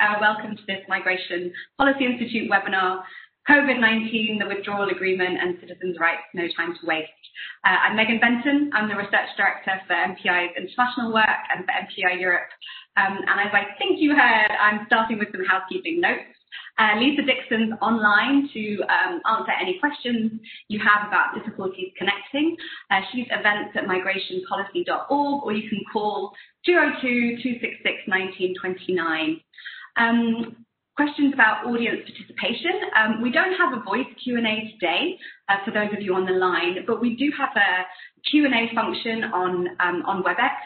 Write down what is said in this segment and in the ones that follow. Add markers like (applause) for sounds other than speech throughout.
Uh, welcome to this Migration Policy Institute webinar, COVID-19, the Withdrawal Agreement and Citizens' Rights, No Time to Waste. Uh, I'm Meghan Benton. I'm the Research Director for MPI's international work and for MPI Europe. Um, and as I think you heard, I'm starting with some housekeeping notes. Uh, Lisa Dixon's online to um, answer any questions you have about difficulties connecting. Uh, she's events at migrationpolicy.org or you can call 202-266-1929. Um, questions about audience participation. Um, we don't have a voice Q&A today uh, for those of you on the line, but we do have a Q&A function on, um, on WebEx.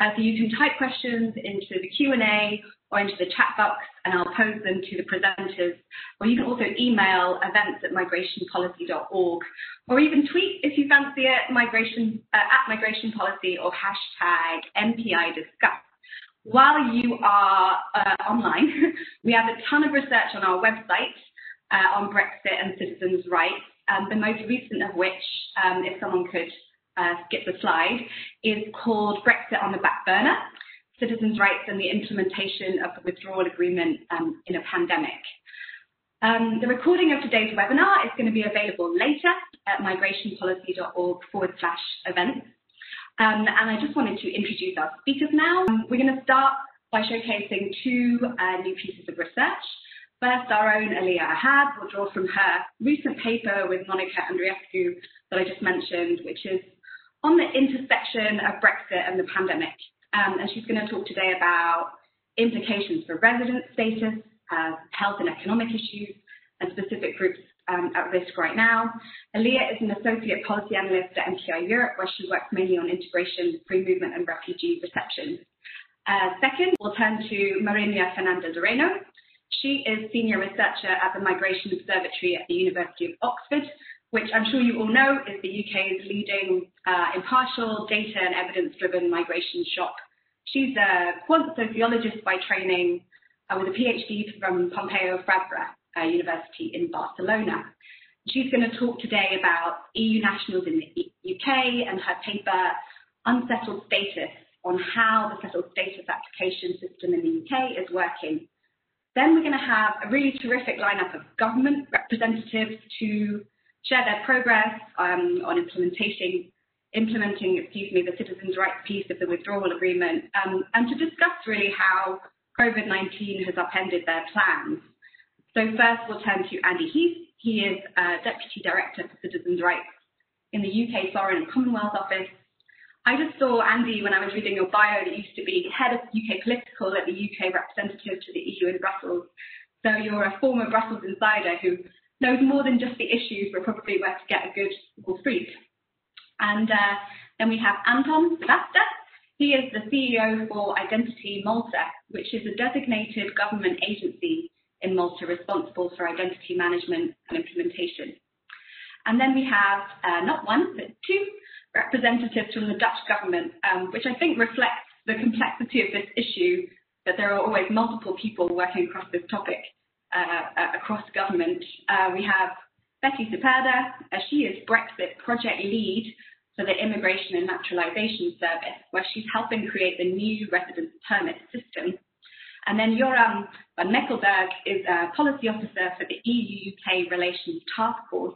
Uh, so you can type questions into the Q&A or into the chat box and I'll pose them to the presenters. Or you can also email events at migrationpolicy.org or even tweet if you fancy it, migration, uh, at migration policy or hashtag MPI discuss. While you are uh, online, (laughs) we have a ton of research on our website uh, on Brexit and citizens' rights, um, the most recent of which, um, if someone could uh, skip the slide, is called Brexit on the Back Burner citizens' rights and the implementation of the withdrawal agreement um, in a pandemic. Um, the recording of today's webinar is going to be available later at migrationpolicy.org forward slash events. Um, and I just wanted to introduce our speakers now. Um, we're going to start by showcasing two uh, new pieces of research. First, our own Aliyyah Ahad will draw from her recent paper with Monica Andreescu that I just mentioned, which is on the intersection of Brexit and the pandemic um, and she's going to talk today about implications for resident status, uh, health and economic issues, and specific groups um, at risk right now. Aliyyah is an associate policy analyst at MPI Europe, where she works mainly on integration, free movement, and refugee reception. Uh, second, we'll turn to Mariña Fernández-Reino. She is senior researcher at the Migration Observatory at the University of Oxford, which I'm sure you all know is the UK's leading uh, impartial, data and evidence-driven migration shop. She's a quant sociologist by training uh, with a PhD from Pompeu Fabra uh, University in Barcelona. She's going to talk today about EU nationals in the UK and her paper, Unsettled Status, on how the settled status application system in the UK is working. Then we're going to have a really terrific lineup of government representatives to share their progress um, on implementing, implementing, excuse me, the citizens' rights piece of the withdrawal agreement, um, and to discuss really how COVID-19 has upended their plans. So first we'll turn to Andy Heath. He is uh, Deputy Director for Citizens' Rights in the UK Foreign and Commonwealth Office. I just saw Andy when I was reading your bio that used to be head of UK political at the UK representative to the EU in Brussels. So you're a former Brussels insider who knows more than just the issues, but probably where to get a good Wall Street. And uh, then we have Anton Sevasta. He is the CEO for Identity Malta, which is a designated government agency in Malta responsible for identity management and implementation. And then we have uh, not one, but two representatives from the Dutch government, um, which I think reflects the complexity of this issue, that there are always multiple people working across this topic. Uh, across government. Uh, we have Betty Cepeda, uh, she is Brexit project lead for the Immigration and Naturalisation Service, where she's helping create the new residence permit system. And then Joram van Meckelberg is a policy officer for the EU-UK Relations Task Force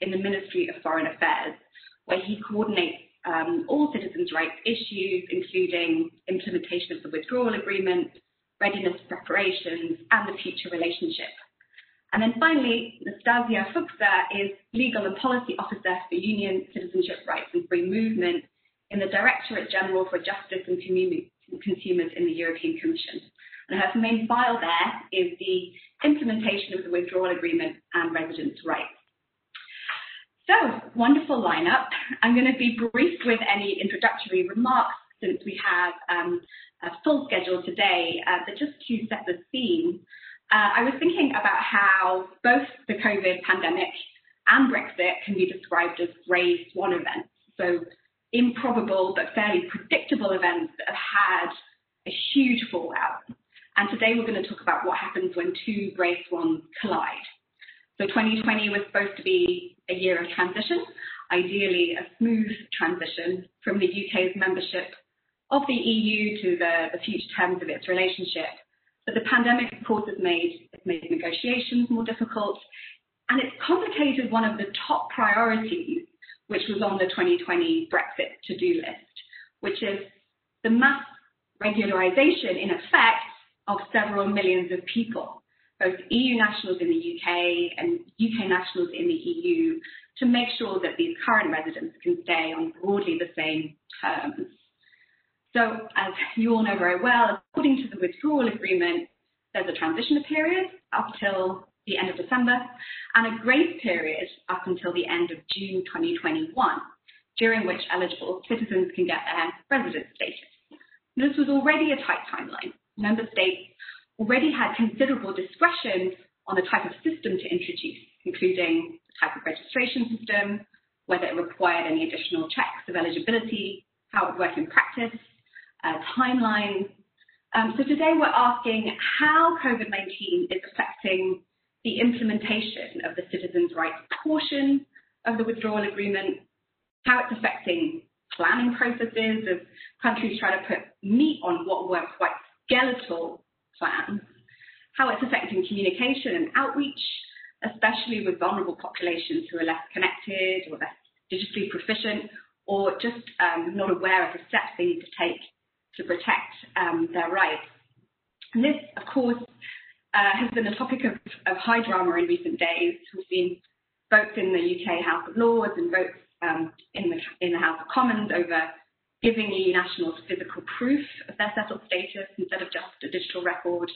in the Ministry of Foreign Affairs, where he coordinates um, all citizens' rights issues, including implementation of the withdrawal agreement, readiness preparations, and the future relationship. And then finally, Nastasia Fuchsa is Legal and Policy Officer for Union Citizenship Rights and Free Movement in the Directorate General for Justice and Consumers in the European Commission. Her main file there is the implementation of the withdrawal agreement and residents' rights. So, wonderful lineup. I'm going to be brief with any introductory remarks since we have um, a full schedule today, uh, but just to set the scene, uh, I was thinking about how both the COVID pandemic and Brexit can be described as grey swan events. So improbable but fairly predictable events that have had a huge fallout. And today we're going to talk about what happens when two grey swans collide. So 2020 was supposed to be a year of transition, ideally a smooth transition from the UK's membership of the EU to the, the future terms of its relationship. But the pandemic, of course, has made, has made negotiations more difficult, and it's complicated one of the top priorities, which was on the 2020 Brexit to-do list, which is the mass regularisation, in effect, of several millions of people, both EU nationals in the UK and UK nationals in the EU, to make sure that these current residents can stay on broadly the same terms. So, as you all know very well, according to the withdrawal agreement, there's a transition period up till the end of December and a grace period up until the end of June 2021, during which eligible citizens can get their resident status. This was already a tight timeline. Member states already had considerable discretion on the type of system to introduce, including the type of registration system, whether it required any additional checks of eligibility, how it would work in practice, uh, timelines. Um, so today we're asking how COVID-19 is affecting the implementation of the citizens' rights portion of the withdrawal agreement, how it's affecting planning processes as countries try to put meat on what were quite skeletal plans, how it's affecting communication and outreach, especially with vulnerable populations who are less connected or less digitally proficient or just um, not aware of the steps they need to take to protect um, their rights. And this, of course, uh, has been a topic of, of, high drama in recent days. We've seen votes in the UK House of Lords and votes um, in, the, in the House of Commons over giving EU nationals physical proof of their settled status instead of just a digital record,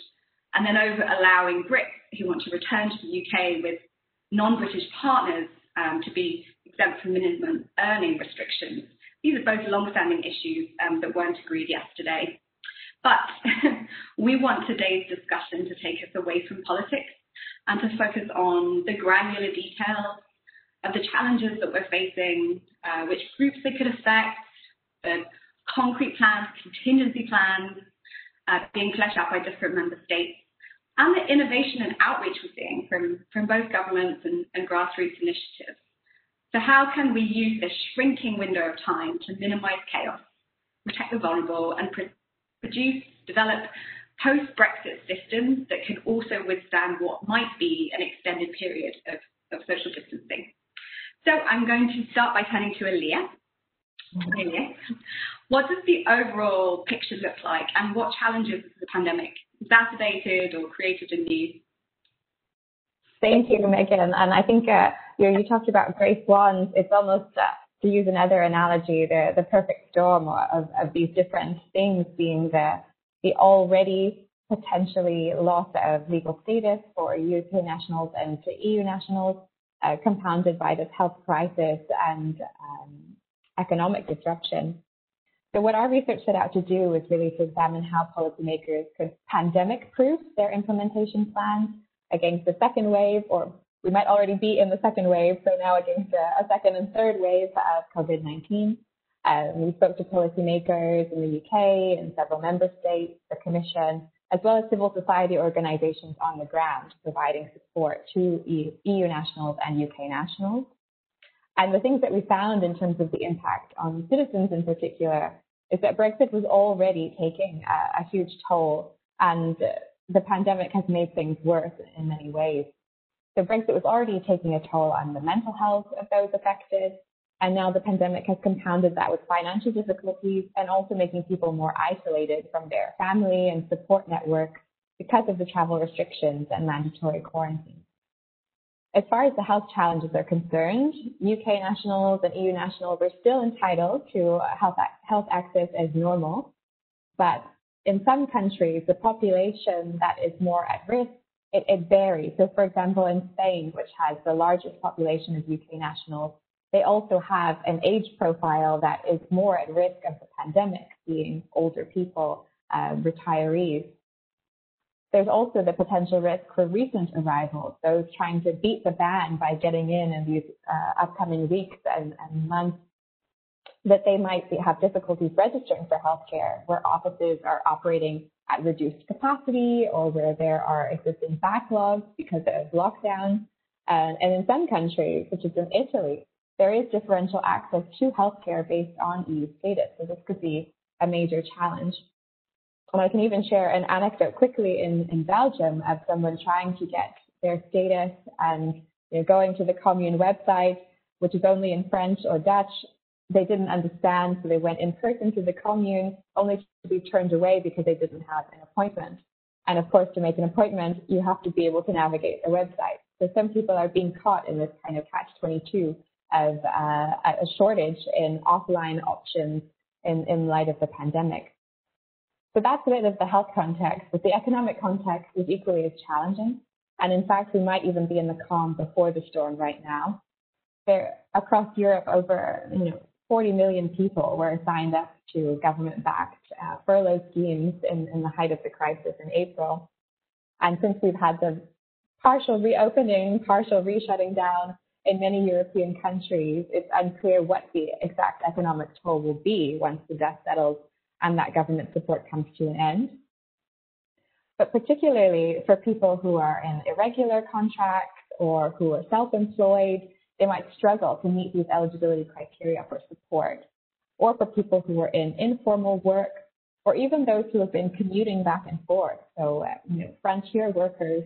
and then over allowing Brits who want to return to the UK with non-British partners um, to be exempt from minimum earning restrictions. These are both long-standing issues um, that weren't agreed yesterday. But (laughs) we want today's discussion to take us away from politics and to focus on the granular details of the challenges that we're facing, uh, which groups they could affect, the concrete plans, contingency plans uh, being fleshed out by different member states, and the innovation and outreach we're seeing from, from both governments and, and grassroots initiatives. So how can we use this shrinking window of time to minimize chaos, protect the vulnerable, and pr produce, develop post-Brexit systems that can also withstand what might be an extended period of, of social distancing? So I'm going to start by turning to Aliyyah. What does the overall picture look like and what challenges has the pandemic exacerbated or created in you? Thank you, Meghan. And I think uh, you, know, you talked about grey swans. It's almost, uh, to use another analogy, the, the perfect storm of, of these different things being the, the already potentially loss of legal status for UK nationals and EU nationals, uh, compounded by this health crisis and um, economic disruption. So what our research set out to do was really to examine how policymakers could pandemic proof their implementation plans against the second wave, or we might already be in the second wave, so now against a, a second and third wave of COVID-19. Um, we spoke to policymakers in the UK and several member states, the Commission, as well as civil society organizations on the ground, providing support to EU nationals and UK nationals. And the things that we found in terms of the impact on citizens in particular is that Brexit was already taking a, a huge toll and the pandemic has made things worse in many ways. So Brexit was already taking a toll on the mental health of those affected. And now the pandemic has compounded that with financial difficulties and also making people more isolated from their family and support network because of the travel restrictions and mandatory quarantine. As far as the health challenges are concerned, UK nationals and EU nationals are still entitled to health, health access as normal, but in some countries, the population that is more at risk, it, it varies. So for example, in Spain, which has the largest population of UK nationals, they also have an age profile that is more at risk of the pandemic, being older people, uh, retirees. There's also the potential risk for recent arrivals, those trying to beat the ban by getting in in these uh, upcoming weeks and, and, months, that they might be, have difficulties registering for healthcare, where offices are operating at reduced capacity or where there are existing backlogs because of lockdown. Uh, and in some countries, such as in Italy, there is differential access to healthcare based on EU status. So this could be a major challenge. And I can even share an anecdote quickly in, in Belgium of someone trying to get their status and you know, going to the commune website, which is only in French or Dutch. They didn't understand, so they went in person to the commune, only to be turned away because they didn't have an appointment. And of course, to make an appointment, you have to be able to navigate the website. So some people are being caught in this kind of catch-22 of uh, a shortage in offline options in, in light of the pandemic. So that's a bit of the health context, but the economic context is equally as challenging. And in fact, we might even be in the calm before the storm right now. There, across Europe, over you know 40 million people were signed up to government-backed uh, furlough schemes in, in the height of the crisis in April. And since we've had the partial reopening, partial reshutting down in many European countries, it's unclear what the exact economic toll will be once the dust settles and that government support comes to an end. But particularly for people who are in irregular contracts or who are self-employed, they might struggle to meet these eligibility criteria for support. Or for people who are in informal work, or even those who have been commuting back and forth. So, uh, you know, frontier workers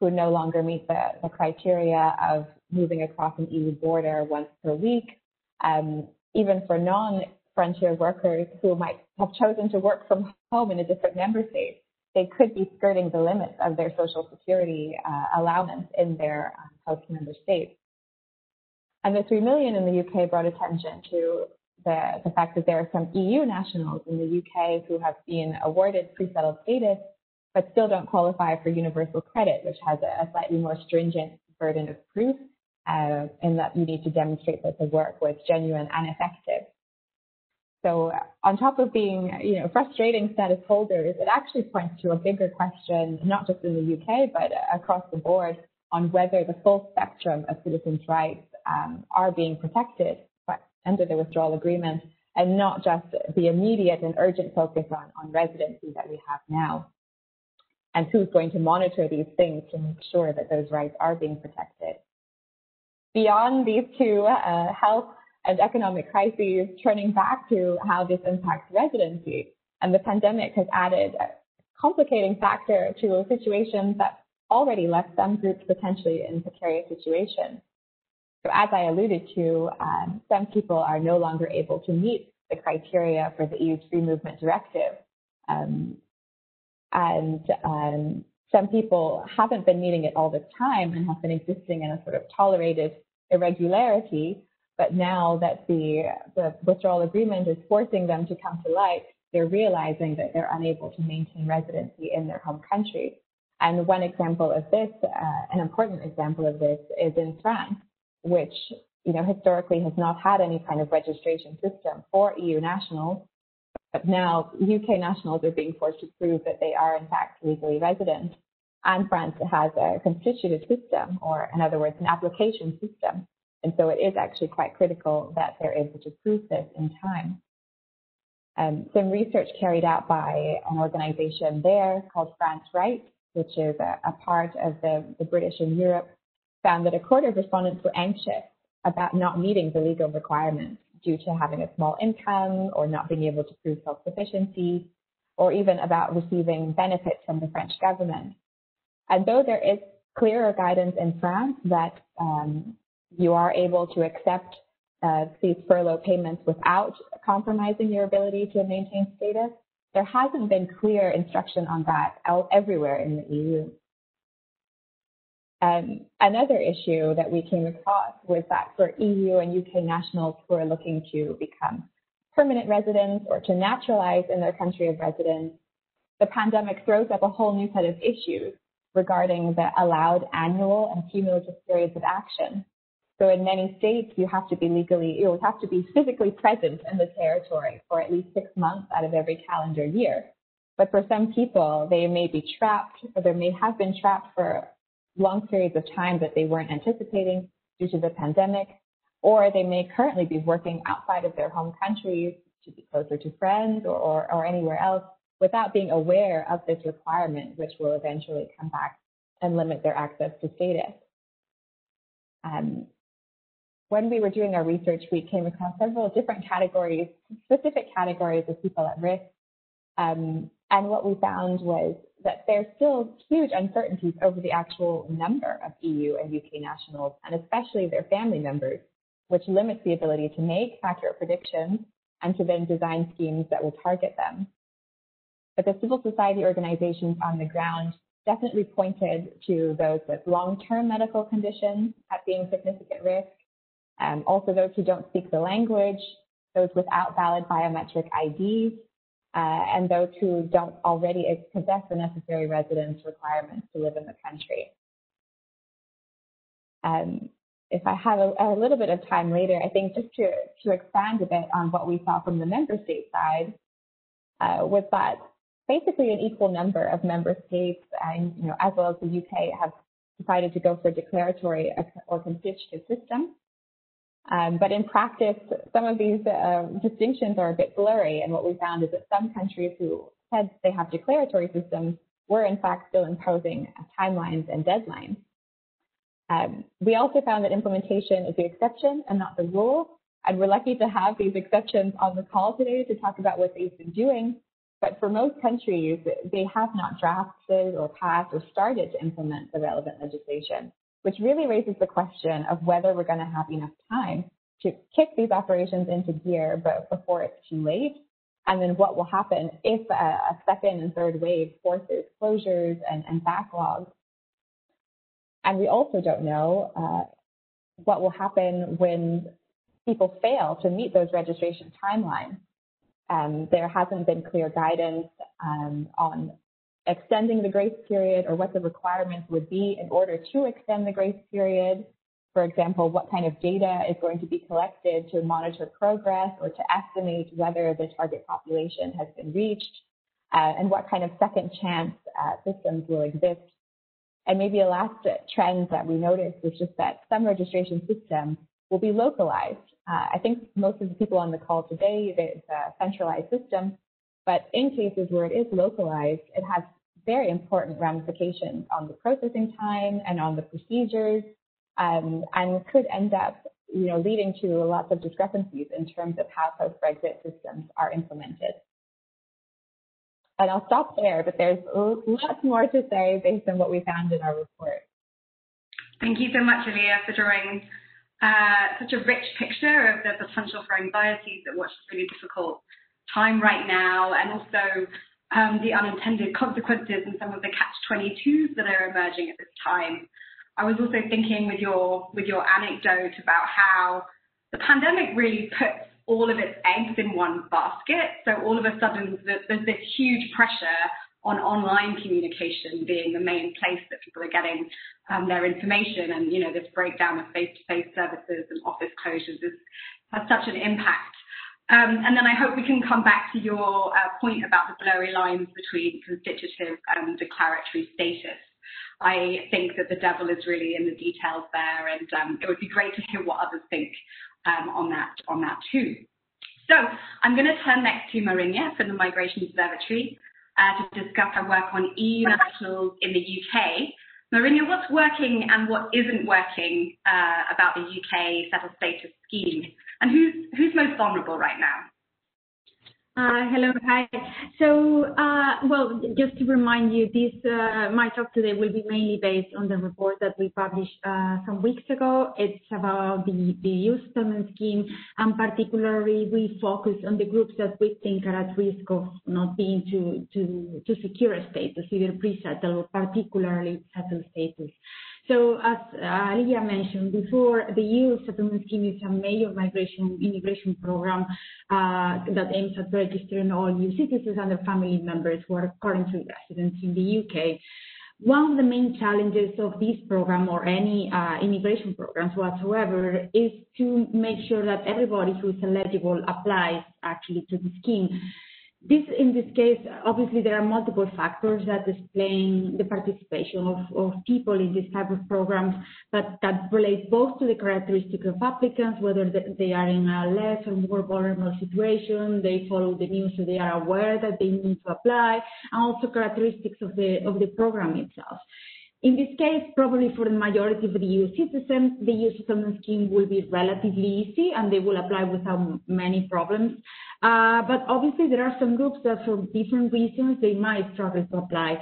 who no longer meet the, the criteria of moving across an EU border once per week. Um, even for non-frontier workers who might have chosen to work from home in a different member state, they could be skirting the limits of their social security uh, allowance in their um, host member state. And the 3 million in the UK brought attention to the, the fact that there are some EU nationals in the UK who have been awarded pre-settled status, but still don't qualify for universal credit, which has a, a slightly more stringent burden of proof, uh, in that you need to demonstrate that the work was genuine and effective. So on top of being, you know, frustrating status holders, it actually points to a bigger question, not just in the UK, but across the board on whether the full spectrum of citizens' rights um, are being protected under the withdrawal agreement and not just the immediate and urgent focus on, on residency that we have now. And who's going to monitor these things to make sure that those rights are being protected. Beyond these two uh, health and economic crises, turning back to how this impacts residency, and the pandemic has added a complicating factor to a situation that already left some groups potentially in precarious situations. So as I alluded to, um, some people are no longer able to meet the criteria for the EU free movement directive. Um, and um, some people haven't been meeting it all the time and have been existing in a sort of tolerated irregularity. But now that the, the withdrawal agreement is forcing them to come to light, they're realizing that they're unable to maintain residency in their home country. And one example of this, uh, an important example of this, is in France, which you know historically has not had any kind of registration system for EU nationals. But now UK nationals are being forced to prove that they are in fact legally resident. And France has a constitutive system, or in other words, an application system. And so it is actually quite critical that they're able to prove this in time. Um, some research carried out by an organization there called France Right, which is a, a part of the, the British in Europe found that a quarter of respondents were anxious about not meeting the legal requirements due to having a small income or not being able to prove self-sufficiency or even about receiving benefits from the French government. And though there is clearer guidance in France that um, you are able to accept uh, these furlough payments without compromising your ability to maintain status, there hasn't been clear instruction on that everywhere in the EU. Um, another issue that we came across was that for EU and UK nationals who are looking to become permanent residents or to naturalize in their country of residence, the pandemic throws up a whole new set of issues regarding the allowed annual and cumulative periods of action. So in many states, you have to be legally, you have to be physically present in the territory for at least six months out of every calendar year. But for some people, they may be trapped or they may have been trapped for long periods of time that they weren't anticipating due to the pandemic, or they may currently be working outside of their home countries to be closer to friends or, or, or anywhere else without being aware of this requirement, which will eventually come back and limit their access to status. Um, when we were doing our research, we came across several different categories, specific categories of people at risk. Um, And what we found was that there's still huge uncertainties over the actual number of EU and UK nationals, and especially their family members, which limits the ability to make accurate predictions and to then design schemes that will target them. But the civil society organizations on the ground definitely pointed to those with long-term medical conditions at being significant risk, um, also those who don't speak the language, those without valid biometric IDs, uh, and those who don't already possess the necessary residence requirements to live in the country. Um, if I have a, a, little bit of time later, I think just to, to expand a bit on what we saw from the member state side uh, was that basically an equal number of member states, and you know, as well as the UK, have decided to go for a declaratory or constitutive system. Um, but in practice, some of these uh, distinctions are a bit blurry, and what we found is that some countries who said they have declaratory systems were in fact still imposing timelines and deadlines. Um, we also found that implementation is the exception and not the rule, and we're lucky to have these exceptions on the call today to talk about what they've been doing. But for most countries, they have not drafted or passed or started to implement the relevant legislation which really raises the question of whether we're going to have enough time to kick these operations into gear but before it's too late. And then what will happen if a, a second and third wave forces closures and, and backlogs. And we also don't know uh, what will happen when people fail to meet those registration timelines. Um, there hasn't been clear guidance um, on extending the grace period or what the requirements would be in order to extend the grace period. For example, what kind of data is going to be collected to monitor progress or to estimate whether the target population has been reached, uh, and what kind of second chance uh, systems will exist. And maybe a last trend that we noticed was just that some registration systems will be localized. Uh, I think most of the people on the call today, it's a centralized system, but in cases where it is localized, it has very important ramifications on the processing time and on the procedures, um, and could end up, you know, leading to lots of discrepancies in terms of how post-Brexit systems are implemented. And I'll stop there, but there's lots more to say based on what we found in our report. Thank you so much, Aliyyah, for drawing uh, such a rich picture of the potential for anxieties that what's really difficult time right now, and also um, the unintended consequences and some of the catch-22s that are emerging at this time. I was also thinking with your with your anecdote about how the pandemic really puts all of its eggs in one basket. So all of a sudden, there's this huge pressure on online communication being the main place that people are getting um, their information, and you know this breakdown of face-to-face services and office closures is, has such an impact um, and then I hope we can come back to your uh, point about the blurry lines between constitutive and declaratory status. I think that the devil is really in the details there, and um, it would be great to hear what others think um, on that on that too. So I'm going to turn next to Mariña from the Migration Observatory uh, to discuss her work on EU nationals in the UK. Mariña, what's working and what isn't working uh, about the UK settled status scheme? And who's, who's most vulnerable right now? Uh, hello, hi. So, uh, well, just to remind you, this uh, my talk today will be mainly based on the report that we published uh, some weeks ago. It's about the, the EU settlement scheme, and particularly we focus on the groups that we think are at risk of not being to to to secure a status, either pre-settled or particularly settled status. So as uh, Aliyyah mentioned before, the EU settlement scheme is a major migration immigration program uh, that aims at registering all EU citizens and their family members who are currently residents in the UK. One of the main challenges of this program or any uh, immigration programs whatsoever is to make sure that everybody who is eligible applies actually to the scheme. This, in this case, obviously there are multiple factors that explain the participation of, of people in this type of programs, but that relate both to the characteristics of applicants, whether they are in a less or more vulnerable situation, they follow the news so they are aware that they need to apply, and also characteristics of the, of the program itself. In this case, probably for the majority of the EU citizens, the EU settlement scheme will be relatively easy and they will apply without many problems. Uh, but obviously there are some groups that for different reasons they might struggle to apply.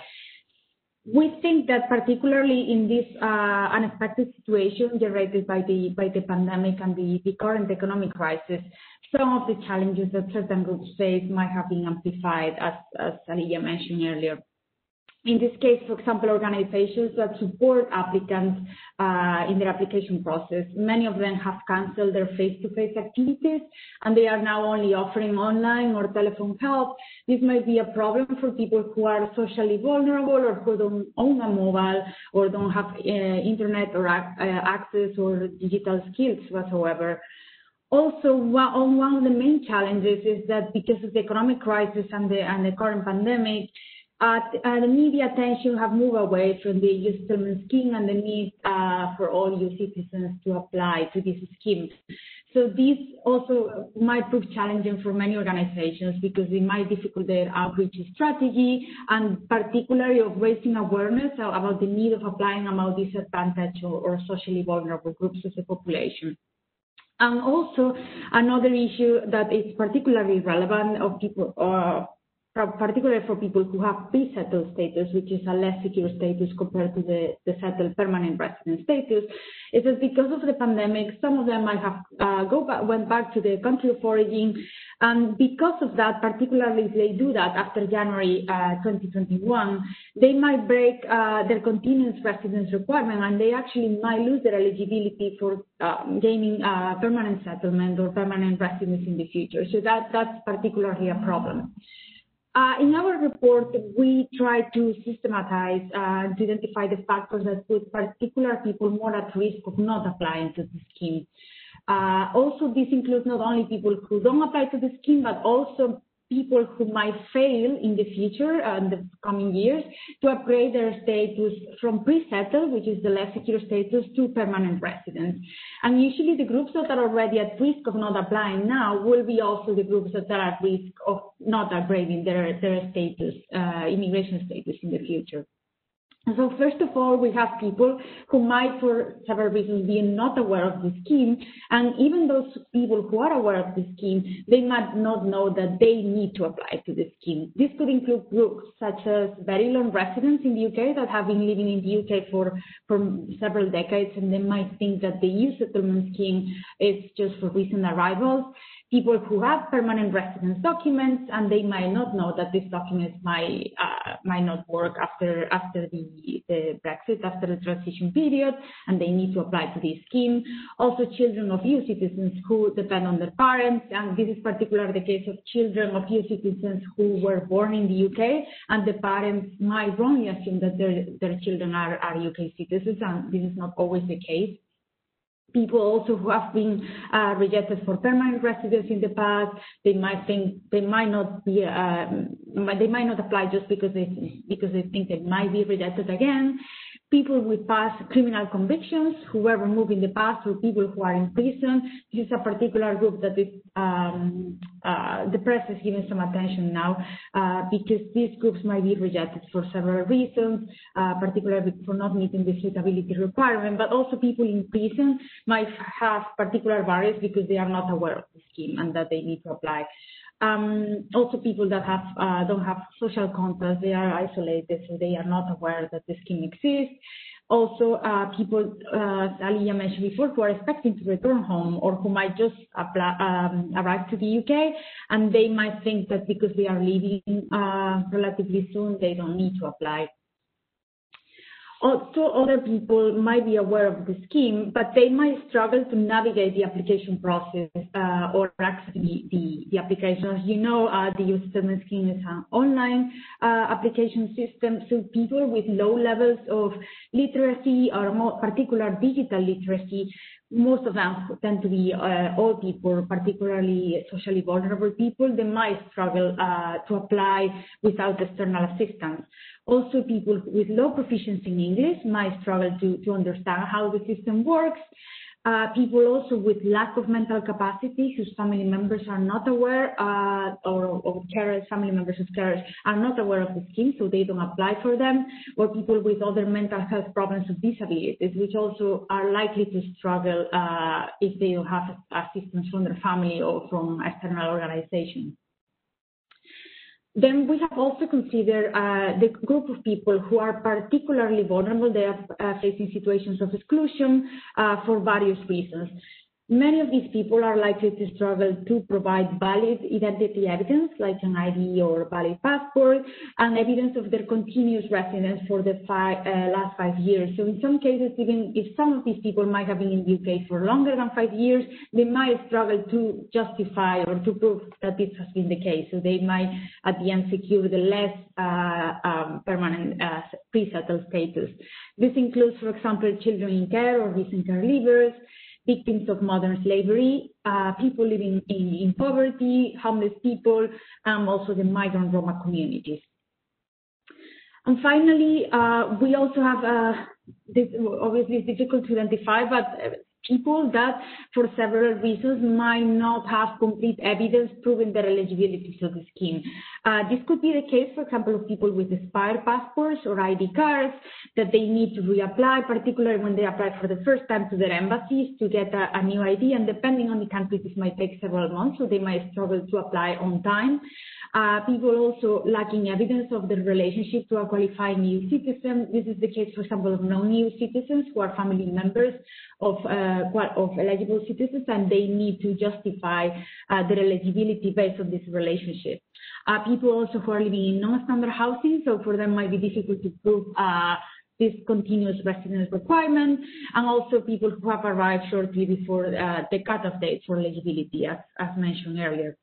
We think that particularly in this uh, unexpected situation generated by the by the pandemic and the, the current economic crisis, some of the challenges that certain groups face might have been amplified, as, as Aliyyah mentioned earlier. In this case, for example, organizations that support applicants uh, in their application process, many of them have canceled their face-to-face -face activities and they are now only offering online or telephone help. This might be a problem for people who are socially vulnerable or who don't own a mobile or don't have uh, internet or uh, access or digital skills whatsoever. Also, one of the main challenges is that because of the economic crisis and the, and the current pandemic, the media attention have moved away from the EU settlement scheme and the need uh, for all EU citizens to apply to this scheme. So this also might prove challenging for many organizations because it might difficult their outreach strategy and particularly of raising awareness about the need of applying among disadvantaged or, or socially vulnerable groups of the population. And also another issue that is particularly relevant of people uh, particularly for people who have pre-settled status, which is a less secure status compared to the, the settled permanent resident status, is that because of the pandemic, some of them might have uh, go back, went back to the country of origin, and because of that, particularly if they do that after January uh, 2021, they might break uh, their continuous residence requirement, and they actually might lose their eligibility for uh, gaining uh, permanent settlement or permanent residence in the future. So that that's particularly a problem. Uh, in our report, we try to systematize uh, identify the factors that put particular people more at risk of not applying to the scheme. Uh, also, this includes not only people who don't apply to the scheme, but also people who might fail in the future and uh, the coming years to upgrade their status from pre-settled, which is the less secure status, to permanent residence. And usually the groups that are already at risk of not applying now will be also the groups that are at risk of not upgrading their, their status, uh, immigration status in the future. So first of all, we have people who might, for several reasons, be not aware of the scheme. And even those people who are aware of the scheme, they might not know that they need to apply to the scheme. This could include groups such as very long residents in the UK that have been living in the UK for, for several decades, and they might think that the EU settlement scheme is just for recent arrivals people who have permanent residence documents and they might not know that these documents might uh, might not work after after the, the Brexit, after the transition period, and they need to apply to this scheme. Also, children of EU citizens who depend on their parents, and this is particularly the case of children of EU citizens who were born in the UK, and the parents might wrongly assume that their their children are, are UK citizens, and this is not always the case people also who have been uh, rejected for permanent residence in the past, they might think they might not be, um, they might not apply just because they because they think they might be rejected again people with past criminal convictions who were removed in the past or people who are in prison. This is a particular group that is, um, uh, the press is giving some attention now uh, because these groups might be rejected for several reasons, uh, particularly for not meeting the suitability requirement, but also people in prison might have particular barriers because they are not aware of the scheme and that they need to apply. Um, also people that have uh, don't have social contacts, they are isolated, so they are not aware that the scheme exists. Also, uh, people, uh, as Aliyyah mentioned before, who are expecting to return home or who might just apply, um, arrive to the UK, and they might think that because they are leaving uh, relatively soon, they don't need to apply. Also, other people might be aware of the scheme, but they might struggle to navigate the application process uh, or access the, the, the application. As you know, uh, the EU settlement scheme is an online uh, application system, so people with low levels of literacy or more particular digital literacy most of them tend to be uh, old people, particularly socially vulnerable people. They might struggle uh, to apply without external assistance. Also, people with low proficiency in English might struggle to, to understand how the system works. uh, people also with lack of mental capacity whose family members are not aware uh, or, or carers, family members of carers are not aware of the scheme, so they don't apply for them, or people with other mental health problems or disabilities, which also are likely to struggle uh, if they don't have assistance from their family or from external organizations. Then we have also considered uh, the group of people who are particularly vulnerable. They are uh, facing situations of exclusion uh, for various reasons. Many of these people are likely to struggle to provide valid identity evidence, like an ID or valid passport, and evidence of their continuous residence for the uh, last five years. So in some cases, even if some of these people might have been in the UK for longer than five years, they might struggle to justify or to prove that this has been the case. So they might, at the end, secure the less uh, um, permanent uh, pre-settled status. This includes, for example, children in care or recent care leavers, victims of modern slavery, uh, people living in, in, poverty, homeless people, and also the migrant Roma communities. And finally, uh, we also have, uh, this, obviously it's difficult to identify, but people that, for several reasons, might not have complete evidence proving their eligibility to the scheme. Uh, this could be the case, for example, of people with expired passports or ID cards that they need to reapply, particularly when they apply for the first time to their embassies to get a, a new ID. And depending on the country, this might take several months, so they might struggle to apply on time. Uh, people also lacking evidence of their relationship to a qualifying EU citizen. This is the case, for example, of non-EU citizens who are family members of, uh, of eligible citizens, and they need to justify uh, their eligibility based on this relationship. Uh, people also who are living in non-standard housing, so for them might be difficult to prove uh, this continuous residence requirement, and also people who have arrived shortly before uh, the cutoff date for eligibility, as, as mentioned earlier.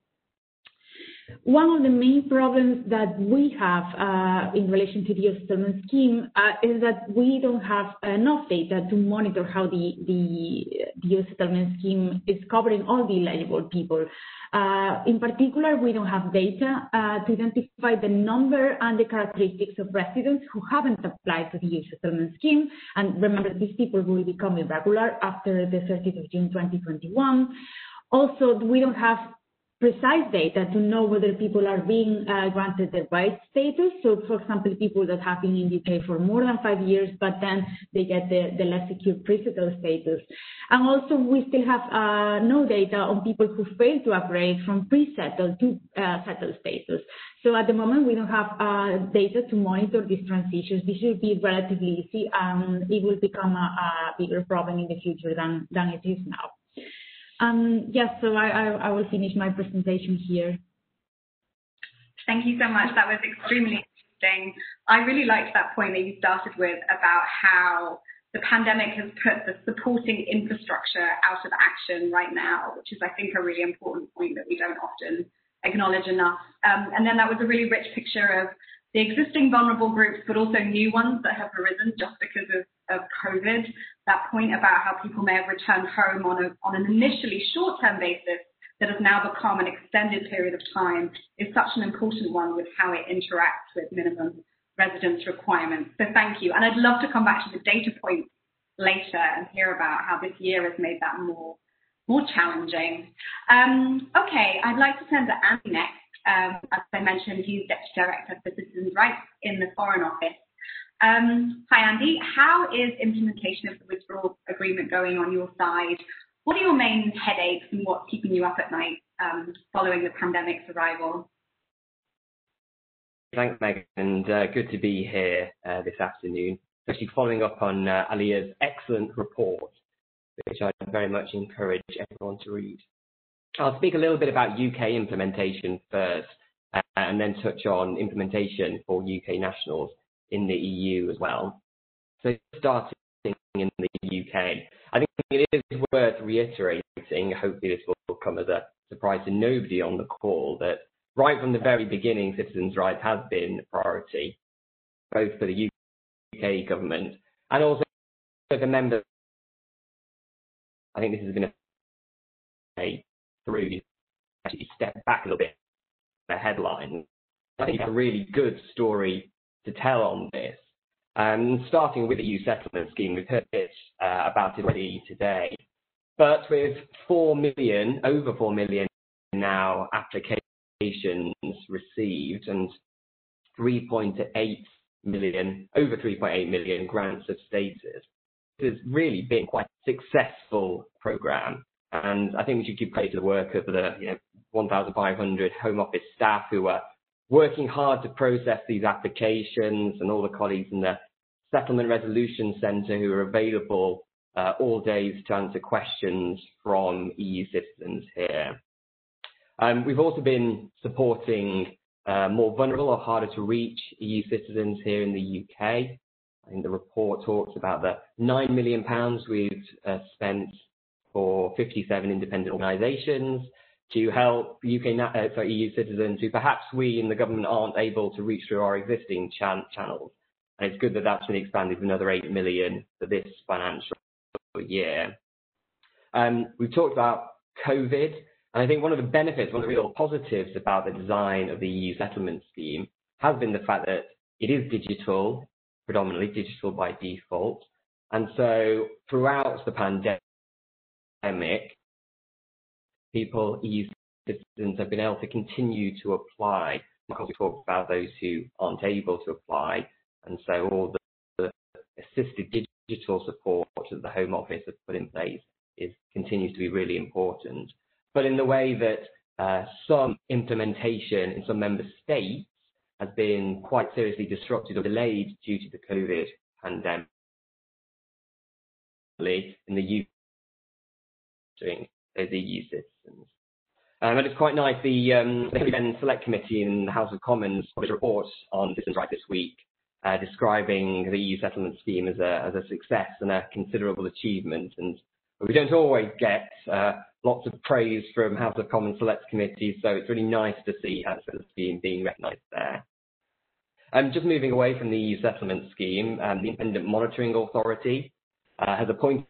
One of the main problems that we have uh, in relation to the settlement scheme uh, is that we don't have enough data to monitor how the, the, the settlement scheme is covering all the eligible people. Uh, in particular, we don't have data uh, to identify the number and the characteristics of residents who haven't applied to the EU settlement scheme. And remember, these people will become irregular after the 30th of June 2021. Also, we don't have precise data to know whether people are being uh, granted the right status. So, for example, people that have been in the UK for more than five years, but then they get the, the less secure pre-settled status. And also, we still have uh, no data on people who fail to upgrade from pre-settled to uh, settled status. So at the moment, we don't have uh, data to monitor these transitions. This should be relatively easy, and it will become a, a bigger problem in the future than, than it is now. Um, yes, so I, will finish my presentation here. Thank you so much. That was extremely interesting. I really liked that point that you started with about how the pandemic has put the supporting infrastructure out of action right now, which is, I think, a really important point that we don't often acknowledge enough. Um, and then that was a really rich picture of the existing vulnerable groups, but also new ones that have arisen just because of, of COVID. That point about how people may have returned home on, a, on an initially short-term basis that has now become an extended period of time is such an important one with how it interacts with minimum residence requirements. So thank you. And I'd love to come back to the data points later and hear about how this year has made that more, more challenging. Um, okay, I'd like to turn to Andy next. Um, as I mentioned, he's Deputy Director for Citizens' Rights in the Foreign Office. Um, hi, Andy. How is implementation of the withdrawal agreement going on your side? What are your main headaches and what's keeping you up at night um, following the pandemic's arrival? Thanks, Meghan, and uh, good to be here uh, this afternoon, especially following up on uh, Aliyyah's excellent report, which I very much encourage everyone to read. I'll speak a little bit about UK implementation first, uh, and then touch on implementation for UK nationals in the EU as well. So starting in the UK, I think it is worth reiterating, hopefully this will come as a surprise to nobody on the call, that right from the very beginning, citizens' rights has been a priority, both for the UK government and also for the members. I think this has been a through, actually step back a little bit, the headline. I think it's a really good story to tell on this. Um, starting with the EU settlement scheme, we've heard this, uh, about it already today. But with 4 million, over 4 million now applications received and 3.8 million, over 3.8 million grants of status, this has really been quite a successful program. And I think we should give credit to the work of the you know, 1,500 Home Office staff who are working hard to process these applications and all the colleagues in the Settlement Resolution Centre who are available uh, all days to answer questions from EU citizens here. Um, we've also been supporting uh, more vulnerable or harder to reach EU citizens here in the UK. I think the report talks about the £9 million we've uh, spent for 57 independent organisations to help UK uh, sorry, EU citizens who perhaps we in the government aren't able to reach through our existing chan channels. And it's good that that's been expanded another 8 million for this financial year. Um, we've talked about COVID, and I think one of the benefits, one of the real positives about the design of the EU settlement scheme has been the fact that it is digital, predominantly digital by default. And so throughout the pandemic, people, EU citizens, have been able to continue to apply. Because we talked about those who aren't able to apply, and so all the, the assisted digital support that the Home Office has put in place is continues to be really important. But in the way that uh, some implementation in some member states has been quite seriously disrupted or delayed due to the COVID pandemic in the UK doing those EU citizens. Um, and it's quite nice, the, um, the Select Committee in the House of Commons published a report on citizens' rights this week, uh, describing the EU settlement scheme as a, as a success and a considerable achievement. And we don't always get uh, lots of praise from House of Commons Select Committees, so it's really nice to see sort of scheme being recognised there. Um, just moving away from the EU settlement scheme, um, the Independent Monitoring Authority uh, has appointed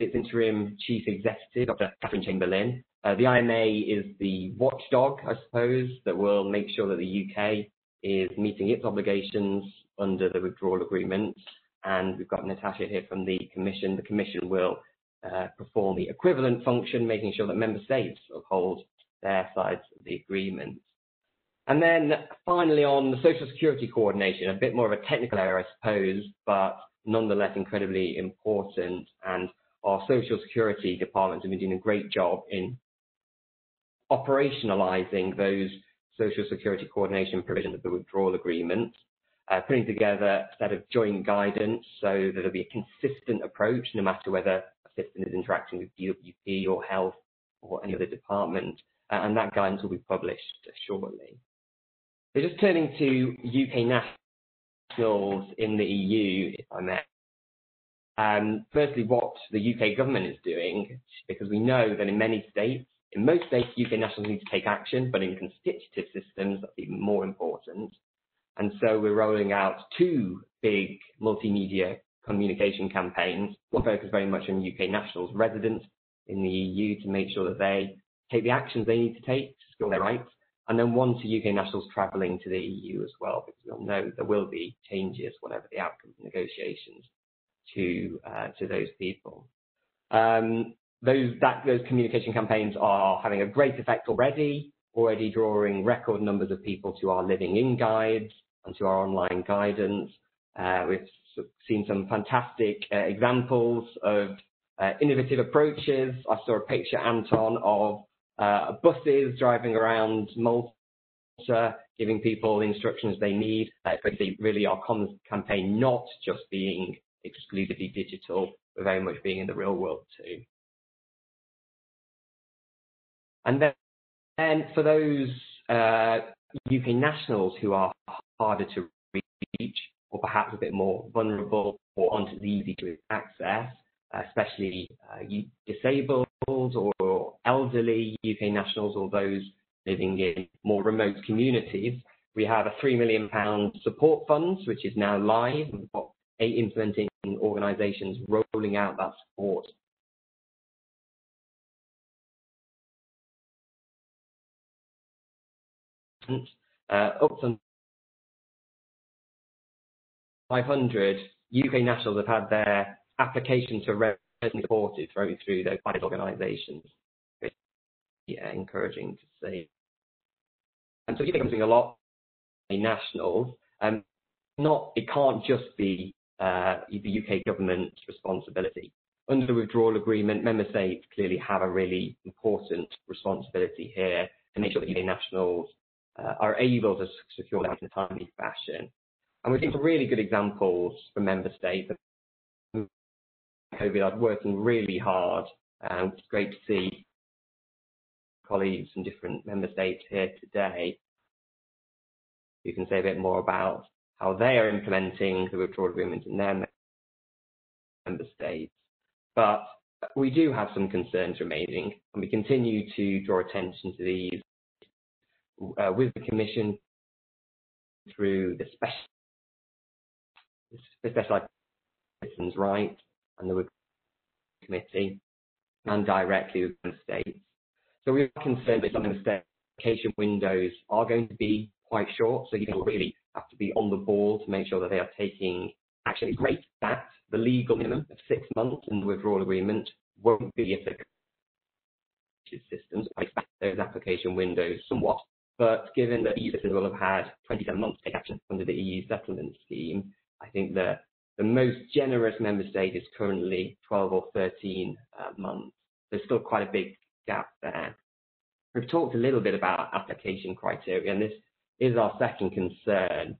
its interim chief executive, Dr. Catherine Chamberlain. Uh, the IMA is the watchdog, I suppose, that will make sure that the UK is meeting its obligations under the withdrawal agreement. And we've got Natasha here from the Commission. The Commission will uh, perform the equivalent function, making sure that member states uphold their sides of the agreement. And then finally on the social security coordination, a bit more of a technical area, I suppose, but nonetheless incredibly important. And our social security departments have been doing a great job in operationalizing those social security coordination provisions of the withdrawal agreement, uh, putting together a set of joint guidance so that there'll be a consistent approach no matter whether a citizen is interacting with DWP or health or any other department, uh, and that guidance will be published shortly. So just turning to UK nationals in the EU, if I may. Um, firstly, what the UK government is doing, because we know that in many states, in most states, UK nationals need to take action, but in constitutive systems, that's even more important. And so we're rolling out two big multimedia communication campaigns. One focus very much on UK nationals resident in the EU to make sure that they take the actions they need to take to secure their rights, and then one to UK nationals travelling to the EU as well, because all know there will be changes, whatever the outcome of negotiations to uh, to those people. Um, those that those communication campaigns are having a great effect already, already drawing record numbers of people to our living in guides and to our online guidance. Uh, we've seen some fantastic uh, examples of uh, innovative approaches. I saw a picture, Anton, of uh, buses driving around Malta, giving people the instructions they need. Uh, it's really our comms campaign not just being exclusively digital, but very much being in the real world too. And then, and for those uh, UK nationals who are harder to reach, or perhaps a bit more vulnerable or aren't as easy to access, especially uh, disabled or elderly UK nationals or those living in more remote communities, we have a £3 million support fund, which is now live. We've got eight implementing organisations rolling out that support. Up to 500 UK nationals have had their application to personally supported through, through those organisations. Yeah, encouraging to see. And so you think I'm doing a lot of nationals. Um, not it can't just be uh, the UK government's responsibility. Under the withdrawal agreement, member states clearly have a really important responsibility here to make sure that UK nationals uh, are able to secure that in a timely fashion. And we've seen some really good examples from member states COVID are working really hard. And it's great to see colleagues from different member states here today who can say a bit more about how they are implementing the withdrawal agreement in their member states. But we do have some concerns remaining, and we continue to draw attention to these uh, with the Commission through the special specialised citizens' rights and the committee, and directly with the states. So we are concerned that some of the application windows are going to be quite short, so you really have to be on the ball to make sure that they are taking action. It's great that the legal minimum of six months in the withdrawal agreement won't be the systems expect those application windows somewhat. But given that EU citizens will have had 27 months to take action under the EU settlement scheme, I think that the most generous member state is currently 12 or 13 uh, months. There's still quite a big gap there. We've talked a little bit about application criteria, and this is our second concern.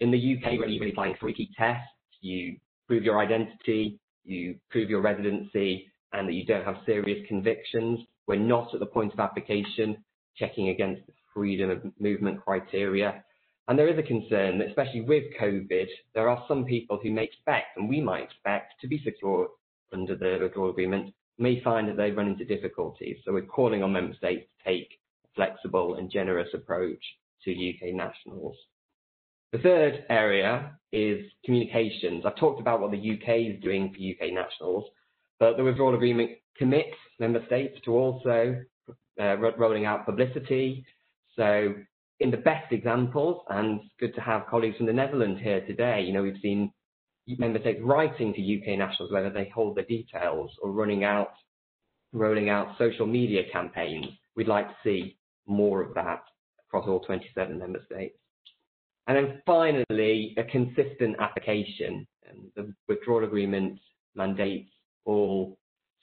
In the UK, when you're applying three key tests, you prove your identity, you prove your residency, and that you don't have serious convictions. We're not at the point of application checking against the freedom of movement criteria. And there is a concern that, especially with COVID, there are some people who may expect, and we might expect, to be secure under the withdrawal agreement, may find that they run into difficulties. So we're calling on member states to take a flexible and generous approach to UK nationals. The third area is communications. I've talked about what the UK is doing for UK nationals, but the withdrawal agreement commits member states to also uh, rolling out publicity. So in the best examples, and it's good to have colleagues from the Netherlands here today, you know, we've seen member states writing to UK nationals whether they hold the details or running out, rolling out social media campaigns. We'd like to see more of that across all 27 member states. And then finally, a consistent application. And the withdrawal agreement mandates all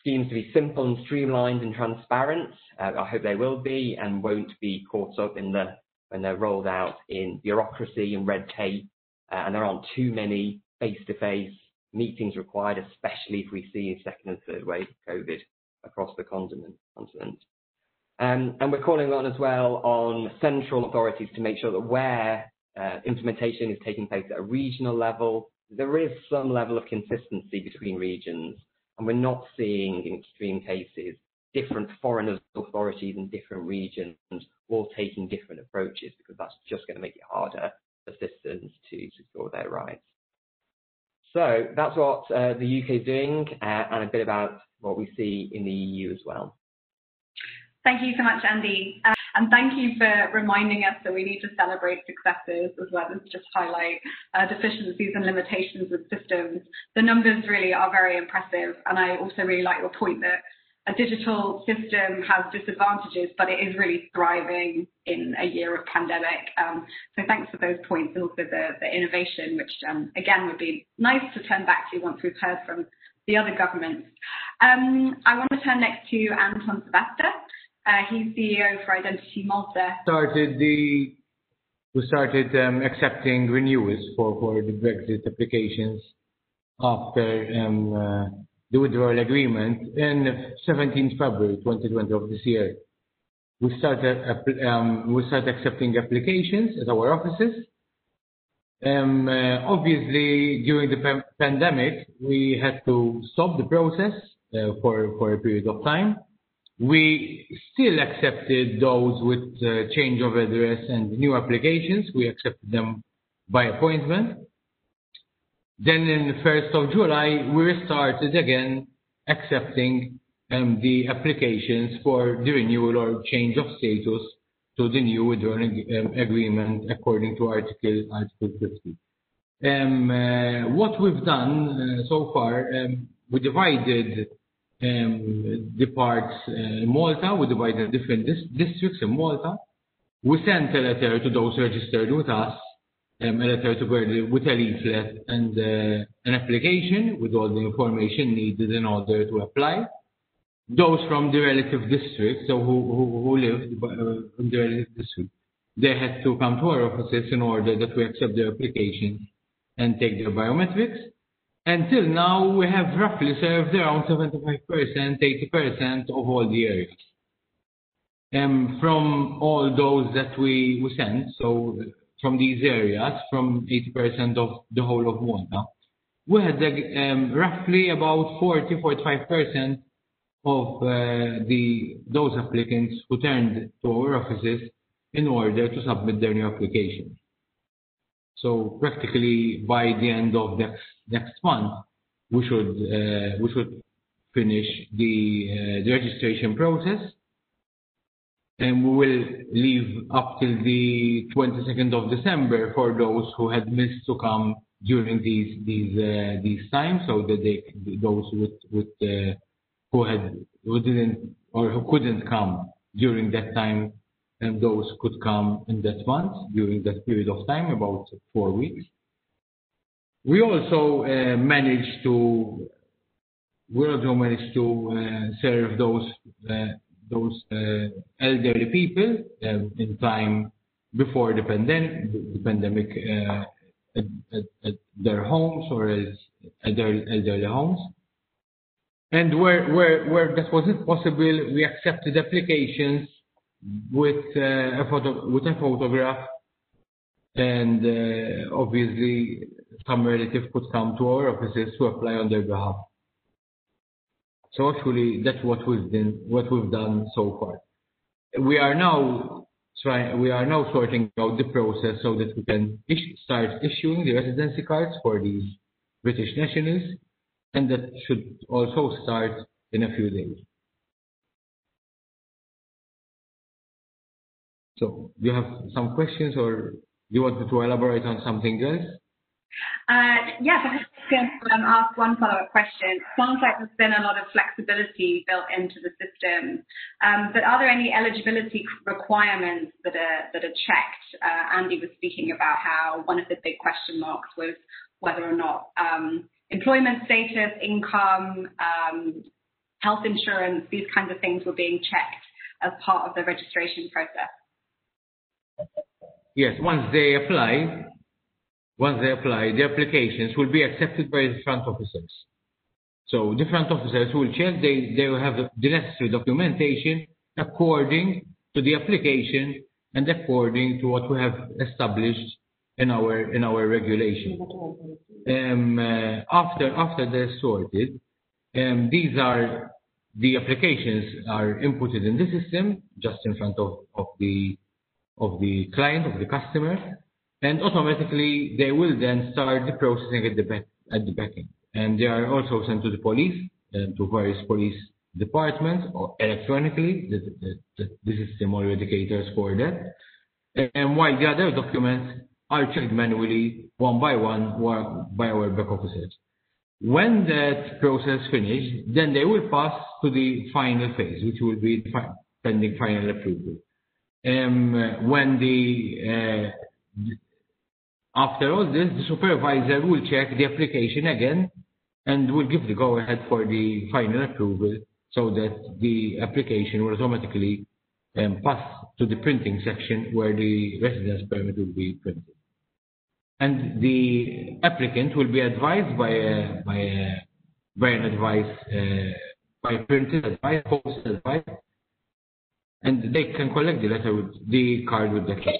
schemes to be simple and streamlined and transparent. Uh, I hope they will be and won't be caught up in the when they're rolled out in bureaucracy and red tape. Uh, and there aren't too many face-to-face meetings required, especially if we see a second and third wave of COVID across the continent. continent. Um, and we're calling on as well on central authorities to make sure that where uh, implementation is taking place at a regional level, there is some level of consistency between regions. And we're not seeing, in extreme cases, different foreign authorities in different regions all taking different approaches because that's just going to make it harder for citizens to secure their rights. So that's what uh, the UK is doing uh, and a bit about what we see in the EU as well. Thank you so much, Andy. And thank you for reminding us that we need to celebrate successes as well as just highlight uh, deficiencies and limitations of systems. The numbers really are very impressive. And I also really like your point that a digital system has disadvantages, but it is really thriving in a year of pandemic. Um, so thanks for those points and also the, the innovation, which um, again would be nice to turn back to once we've heard from the other governments. Um, I want to turn next to Anton Sevasta. Uh, he's CEO for Identity Malta. Started the we started um, accepting renewals for, for the Brexit applications after um, uh, the withdrawal agreement in 17 February 2020 of this year. We started, um, we started accepting applications at our offices. Um, uh, obviously, during the pandemic, we had to stop the process uh, for, for a period of time. We still accepted those with uh, change of address and new applications. We accepted them by appointment. Then in the 1st of July, we started again accepting um, the applications for the renewal or change of status to the new withdrawal um, agreement according to Article, Article 50. Um, uh, what we've done uh, so far, we divided um, the parts uh, Malta, we divided different dis- districts in Malta. We sent a letter to those registered with us, um, a letter to Verdi with a leaflet and uh, an application with all the information needed in order to apply. Those from the relative district, so who, who, who lived uh, in the relative district, they had to come to our offices in order that we accept their application and take their biometrics. Until now, we have roughly served around 75%, 80% of all the areas. Um, from all those that we, sent, so from these areas, from 80% of the whole of Malta, we had um, roughly about 40-45% of uh, the those applicants who turned to our offices in order to submit their new application. So practically by the end of next next month, we should uh, we should finish the, uh, the registration process, and we will leave up till the 22nd of December for those who had missed to come during these these uh, these times, so that those who had who didn't or who couldn't come during that time and those could come in that month during that period of time, about four weeks. We also uh, managed to we also managed to uh, serve those uh, those elderly people in time before the pandemic, at, their homes or at their elderly homes. And where, where, where that wasn't possible, we accepted applications with uh, a photo with a photograph and uh, obviously some relative could come to our offices to apply on their behalf. So actually that's what we've done what we've done so far. We are now trying we are now sorting out the process so that we can start issuing the residency cards for these British nationals and that should also start in a few days. So do you have some questions or you want to elaborate on something else? Uh, yes, I can um, ask one follow-up question. It Sounds like there's been a lot of flexibility built into the system, um, but are there any eligibility requirements that are that are checked? Uh, Andy was speaking about how one of the big question marks was whether or not um, employment status, income, um, health insurance, these kinds of things were being checked as part of the registration process. Yes, once they apply, once they apply, the applications will be accepted by the front officers. So the front officers will check, they, they will have the necessary documentation according to the application and according to what we have established in our in our regulation. Um, uh, after after they're sorted, um, these are the applications are inputted in the system just in front of, of the of the client, of the customer, and automatically they will then start the processing at the back at the back end. And they are also sent to the police and to various police departments or electronically. The, the, the, the system for that. And while the other documents are checked manually one by one by our back officers. When that process finished, then they will pass to the final phase, which will be pending final approval when the uh, after all this, the supervisor will check the application again and will give the go-ahead for the final approval so that the application will automatically um, pass to the printing section where the residence permit will be printed. And the applicant will be advised by a, by a, by an advice, uh, by printed advice, posted advice, and they can collect the letter with the card with the letter.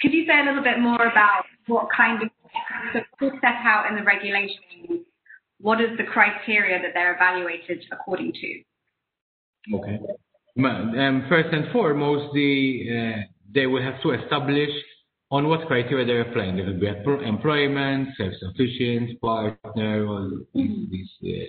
Could you say a little bit more about what kind of so set out in the regulations? What is the criteria that they're evaluated according to? Okay. Um, first and foremost, the uh, they will have to establish on what criteria they're applying. There will be employment, self-sufficient, partner, all these these, uh,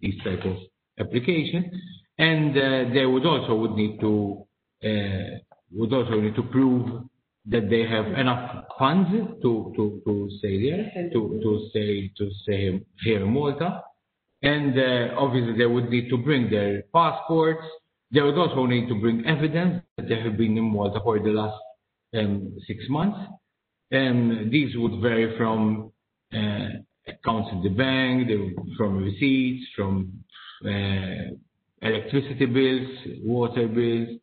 these type of application and uh, they would also would need to uh, would also need to prove that they have enough funds to, to, to stay there, to, to stay to stay here in Malta. And uh, obviously they would need to bring their passports. They would also need to bring evidence that they have been in Malta for the last um, six months. And these would vary from uh, accounts in the bank, from receipts, from uh, electricity bills, water bills,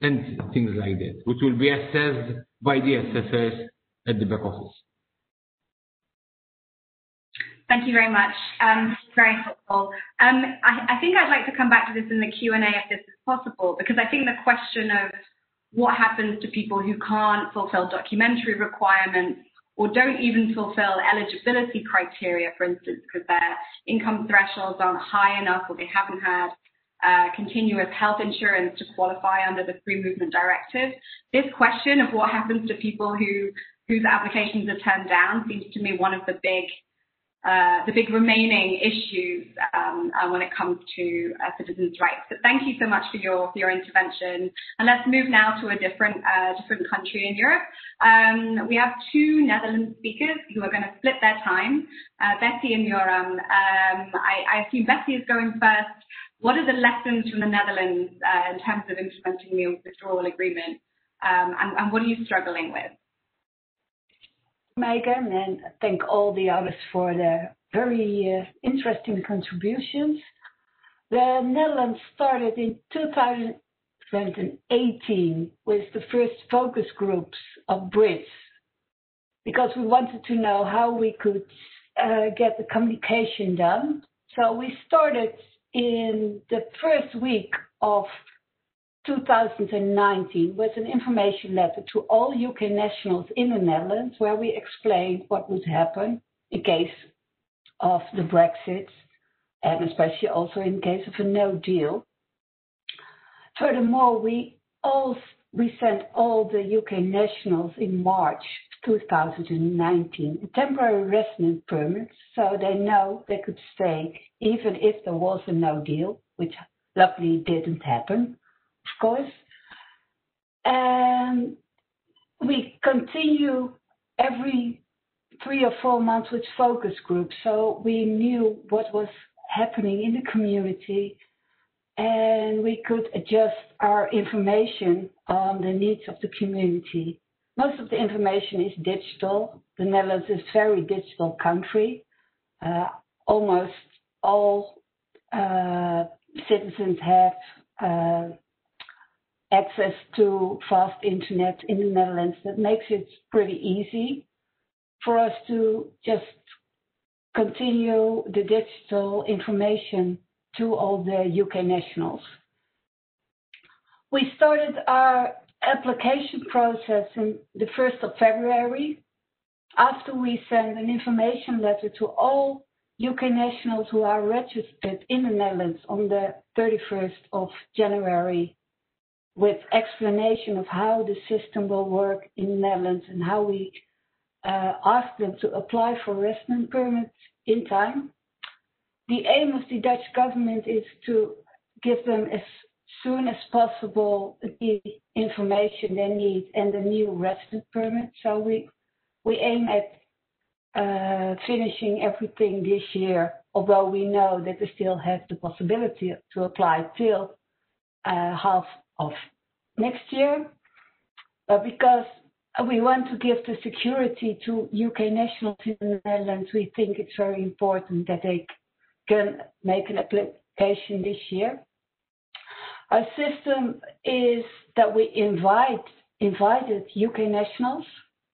and things like that, which will be assessed by the assessors at the back office. Thank you very much. Um, very helpful. Um, I, I, think I'd like to come back to this in the Q&A if this is possible, because I think the question of what happens to people who can't fulfill documentary requirements or don't even fulfill eligibility criteria, for instance, because their income thresholds aren't high enough or they haven't had uh, continuous health insurance to qualify under the Free Movement Directive. This question of what happens to people who whose applications are turned down seems to me one of the big uh, the big remaining issues um, uh, when it comes to uh, citizens' rights. But thank you so much for your for your intervention. And let's move now to a different uh, different country in Europe. Um, we have two Netherlands speakers who are going to split their time. Betty and Joram. Um, I, I, assume Betty is going first. What are the lessons from the Netherlands uh, in terms of implementing the withdrawal agreement, um, and, and what are you struggling with? Meghan, and thank all the others for their very uh, interesting contributions. The Netherlands started in 2018 with the first focus groups of Brits because we wanted to know how we could uh, get the communication done. So we started in the first week of 2019 with an information letter to all UK nationals in the Netherlands where we explained what would happen in case of the Brexit and especially also in case of a no deal. Furthermore, we all we sent all the UK nationals in March 2019 a temporary residence permit so they know they could stay even if there was a no deal, which luckily didn't happen of course. And we continue every three or four months with focus groups. So we knew what was happening in the community and we could adjust our information on the needs of the community. Most of the information is digital. The Netherlands is a very digital country. Uh, almost all uh, citizens have uh, access to fast internet in the Netherlands. That makes it pretty easy for us to just continue the digital information to all the UK nationals. We started our application process in the 1st of February after we send an information letter to all UK nationals who are registered in the Netherlands on the 31st of January with explanation of how the system will work in the Netherlands and how we uh, ask them to apply for residence permits in time. The aim of the Dutch government is to give them as soon as possible the information they need and the new resident permit. So we we aim at uh, finishing everything this year, although we know that they still have the possibility to apply till uh, half of next year. But because we want to give the security to UK nationals in the Netherlands, we think it's very important that they can make an application this year. Our system is that we invite invited UK nationals.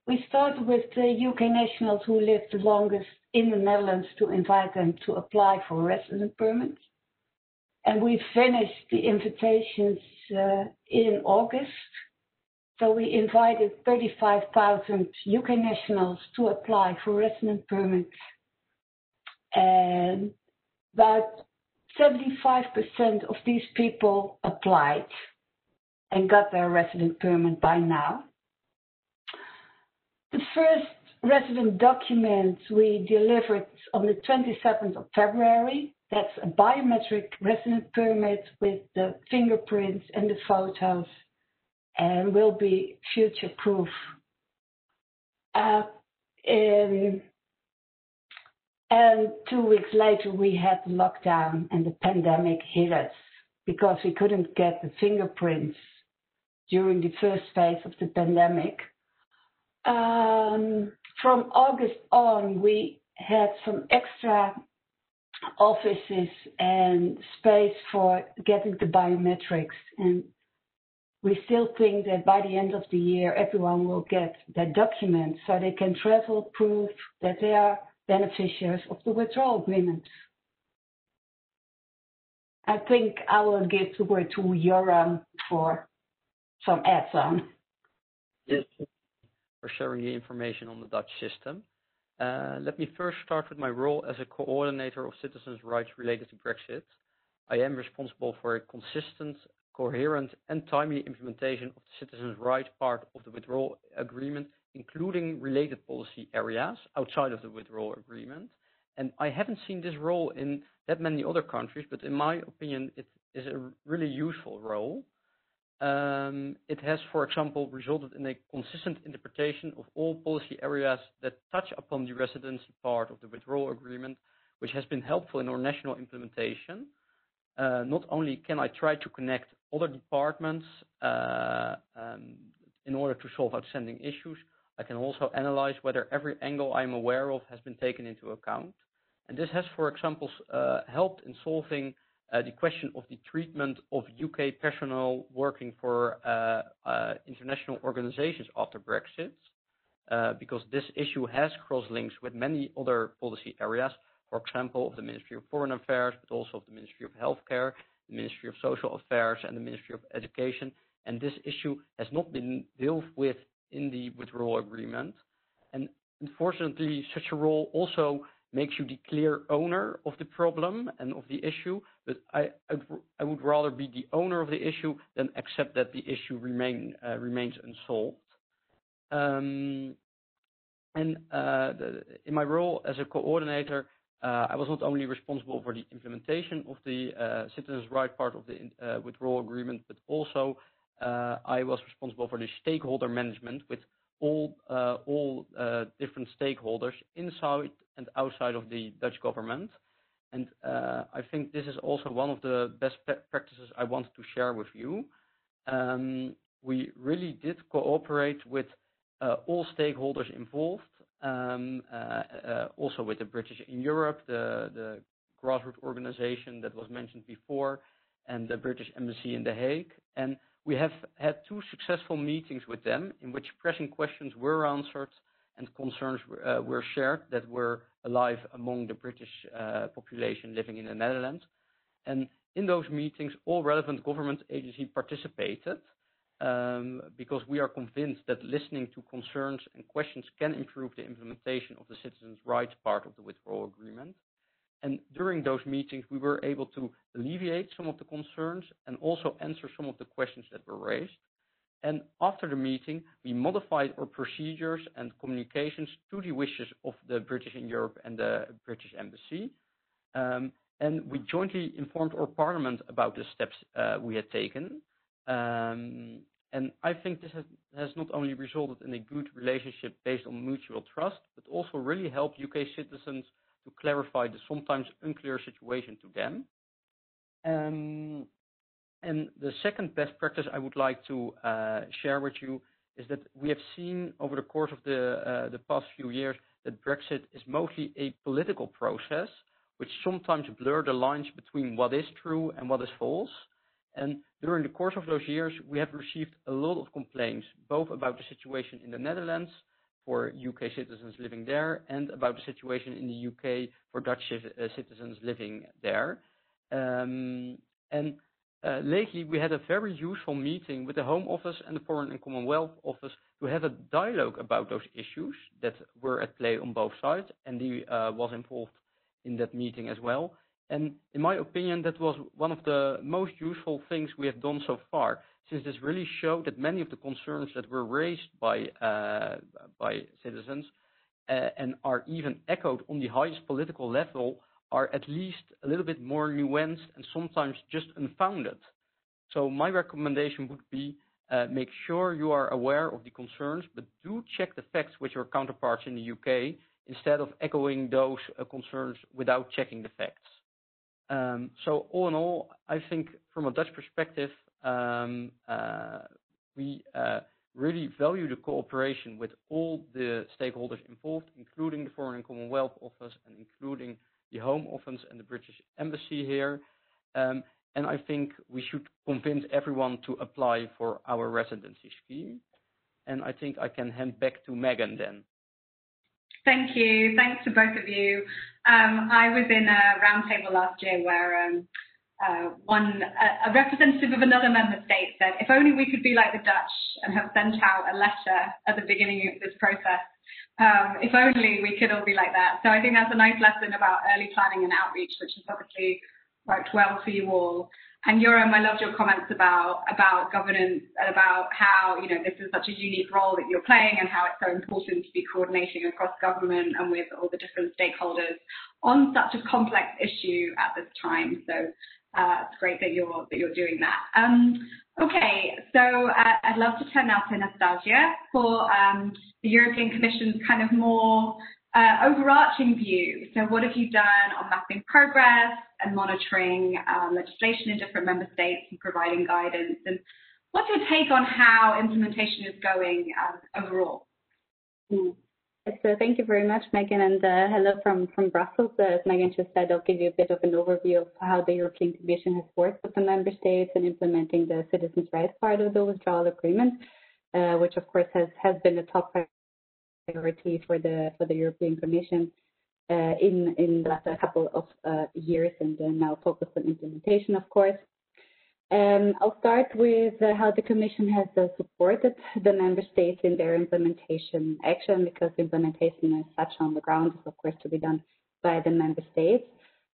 We start with the UK nationals who live the longest in the Netherlands to invite them to apply for residence permits. And we finished the invitations uh, in August. So we invited 35,000 UK nationals to apply for residence permits. And about 75% of these people applied and got their resident permit by now. The first resident documents we delivered on the 27th of February that's a biometric resident permit with the fingerprints and the photos and will be future proof Uh, in, and two weeks later, we had the lockdown and the pandemic hit us because we couldn't get the fingerprints during the first phase of the pandemic. Um, from August on, we had some extra offices and space for getting the biometrics. And we still think that by the end of the year, everyone will get their documents so they can travel, prove that they are beneficiaries of the withdrawal agreement. I think I will give the word to Joram for some ads on. Yes, for sharing the information on the Dutch system. Uh, let me first start with my role as a coordinator of citizens' rights related to Brexit. I am responsible for a consistent, coherent, and timely implementation of the citizens' rights part of the withdrawal agreement, including related policy areas outside of the withdrawal agreement. And I haven't seen this role in that many other countries, but in my opinion, it is a really useful role. Um, it has, for example, resulted in a consistent interpretation of all policy areas that touch upon the residency part of the withdrawal agreement, which has been helpful in our national implementation. Uh, not only can I try to connect other departments uh, um, in order to solve outstanding issues, I can also analyze whether every angle I'm aware of has been taken into account. And this has, for example, uh, helped in solving uh, the question of the treatment of UK personnel working for uh, uh, international organizations after Brexit, uh, because this issue has cross links with many other policy areas, for example, of the Ministry of Foreign Affairs, but also of the Ministry of Healthcare, the Ministry of Social Affairs, and the Ministry of Education. And this issue has not been dealt with in the withdrawal agreement. And unfortunately, such a role also makes you the clear owner of the problem and of the issue, but I, I would rather be the owner of the issue than accept that the issue remain, uh, remains unsolved. Um, and uh, the, in my role as a coordinator, uh, I was not only responsible for the implementation of the uh, citizens' right part of the uh, withdrawal agreement, but also I was responsible for the stakeholder management with all uh, all uh, different stakeholders inside and outside of the Dutch government. And uh, I think this is also one of the best practices I wanted to share with you. Um, we really did cooperate with uh, all stakeholders involved, um, uh, uh, also with the British in Europe, the, the grassroots organization that was mentioned before, and the British Embassy in The Hague. We have had two successful meetings with them in which pressing questions were answered and concerns uh, were shared that were alive among the British uh, population living in the Netherlands. And in those meetings, all relevant government agencies participated um, because we are convinced that listening to concerns and questions can improve the implementation of the citizens' rights part of the withdrawal agreement. And during those meetings, we were able to alleviate some of the concerns and also answer some of the questions that were raised. And after the meeting, we modified our procedures and communications to the wishes of the British in Europe and the British Embassy. Um, and we jointly informed our parliament about the steps uh, we had taken. Um, and I think this has not only resulted in a good relationship based on mutual trust, but also really helped UK citizens to clarify the sometimes unclear situation to them. Um, and the second best practice I would like to uh, share with you is that we have seen over the course of the, uh, the past few years that Brexit is mostly a political process, which sometimes blur the lines between what is true and what is false. And during the course of those years, we have received a lot of complaints, both about the situation in the Netherlands for UK citizens living there and about the situation in the UK for Dutch uh, citizens living there. Um, and uh, lately, we had a very useful meeting with the Home Office and the Foreign and Commonwealth Office to have a dialogue about those issues that were at play on both sides, and he uh, was involved in that meeting as well. And in my opinion, that was one of the most useful things we have done so far since this really showed that many of the concerns that were raised by, uh, by citizens uh, and are even echoed on the highest political level are at least a little bit more nuanced and sometimes just unfounded. So my recommendation would be uh, make sure you are aware of the concerns, but do check the facts with your counterparts in the UK instead of echoing those uh, concerns without checking the facts. Um, so all in all, I think from a Dutch perspective, we uh, really value the cooperation with all the stakeholders involved, including the Foreign and Commonwealth Office and including the Home Office and the British Embassy here. Um, and I think we should convince everyone to apply for our residency scheme. And I think I can hand back to Meghan then. Thank you. Thanks to both of you. Um, I was in a roundtable last year where um, uh, one a, a representative of another member state said, if only we could be like the Dutch and have sent out a letter at the beginning of this process. Um, if only we could all be like that. So I think that's a nice lesson about early planning and outreach, which has obviously worked well for you all. And Joram, I loved your comments about about governance and about how you know this is such a unique role that you're playing and how it's so important to be coordinating across government and with all the different stakeholders on such a complex issue at this time. So uh, it's great that you're that you're doing that. Um, okay, so uh, I'd love to turn now to Nastasia for um, the European Commission's kind of more uh, overarching view. So what have you done on mapping progress and monitoring um, legislation in different member states and providing guidance? And what's your take on how implementation is going um, overall? Mm. So thank you very much, Meghan, and uh, hello from, from Brussels. Uh, as Meghan just said, I'll give you a bit of an overview of how the European Commission has worked with the member states in implementing the citizens' rights part of the withdrawal agreement, uh, which of course has, has been a top priority for the for the European Commission uh, in in the last couple of uh, years, and now focused on implementation, of course. Um, I'll start with uh, how the Commission has uh, supported the member states in their implementation action, because implementation as such on the ground is, of course, to be done by the member states.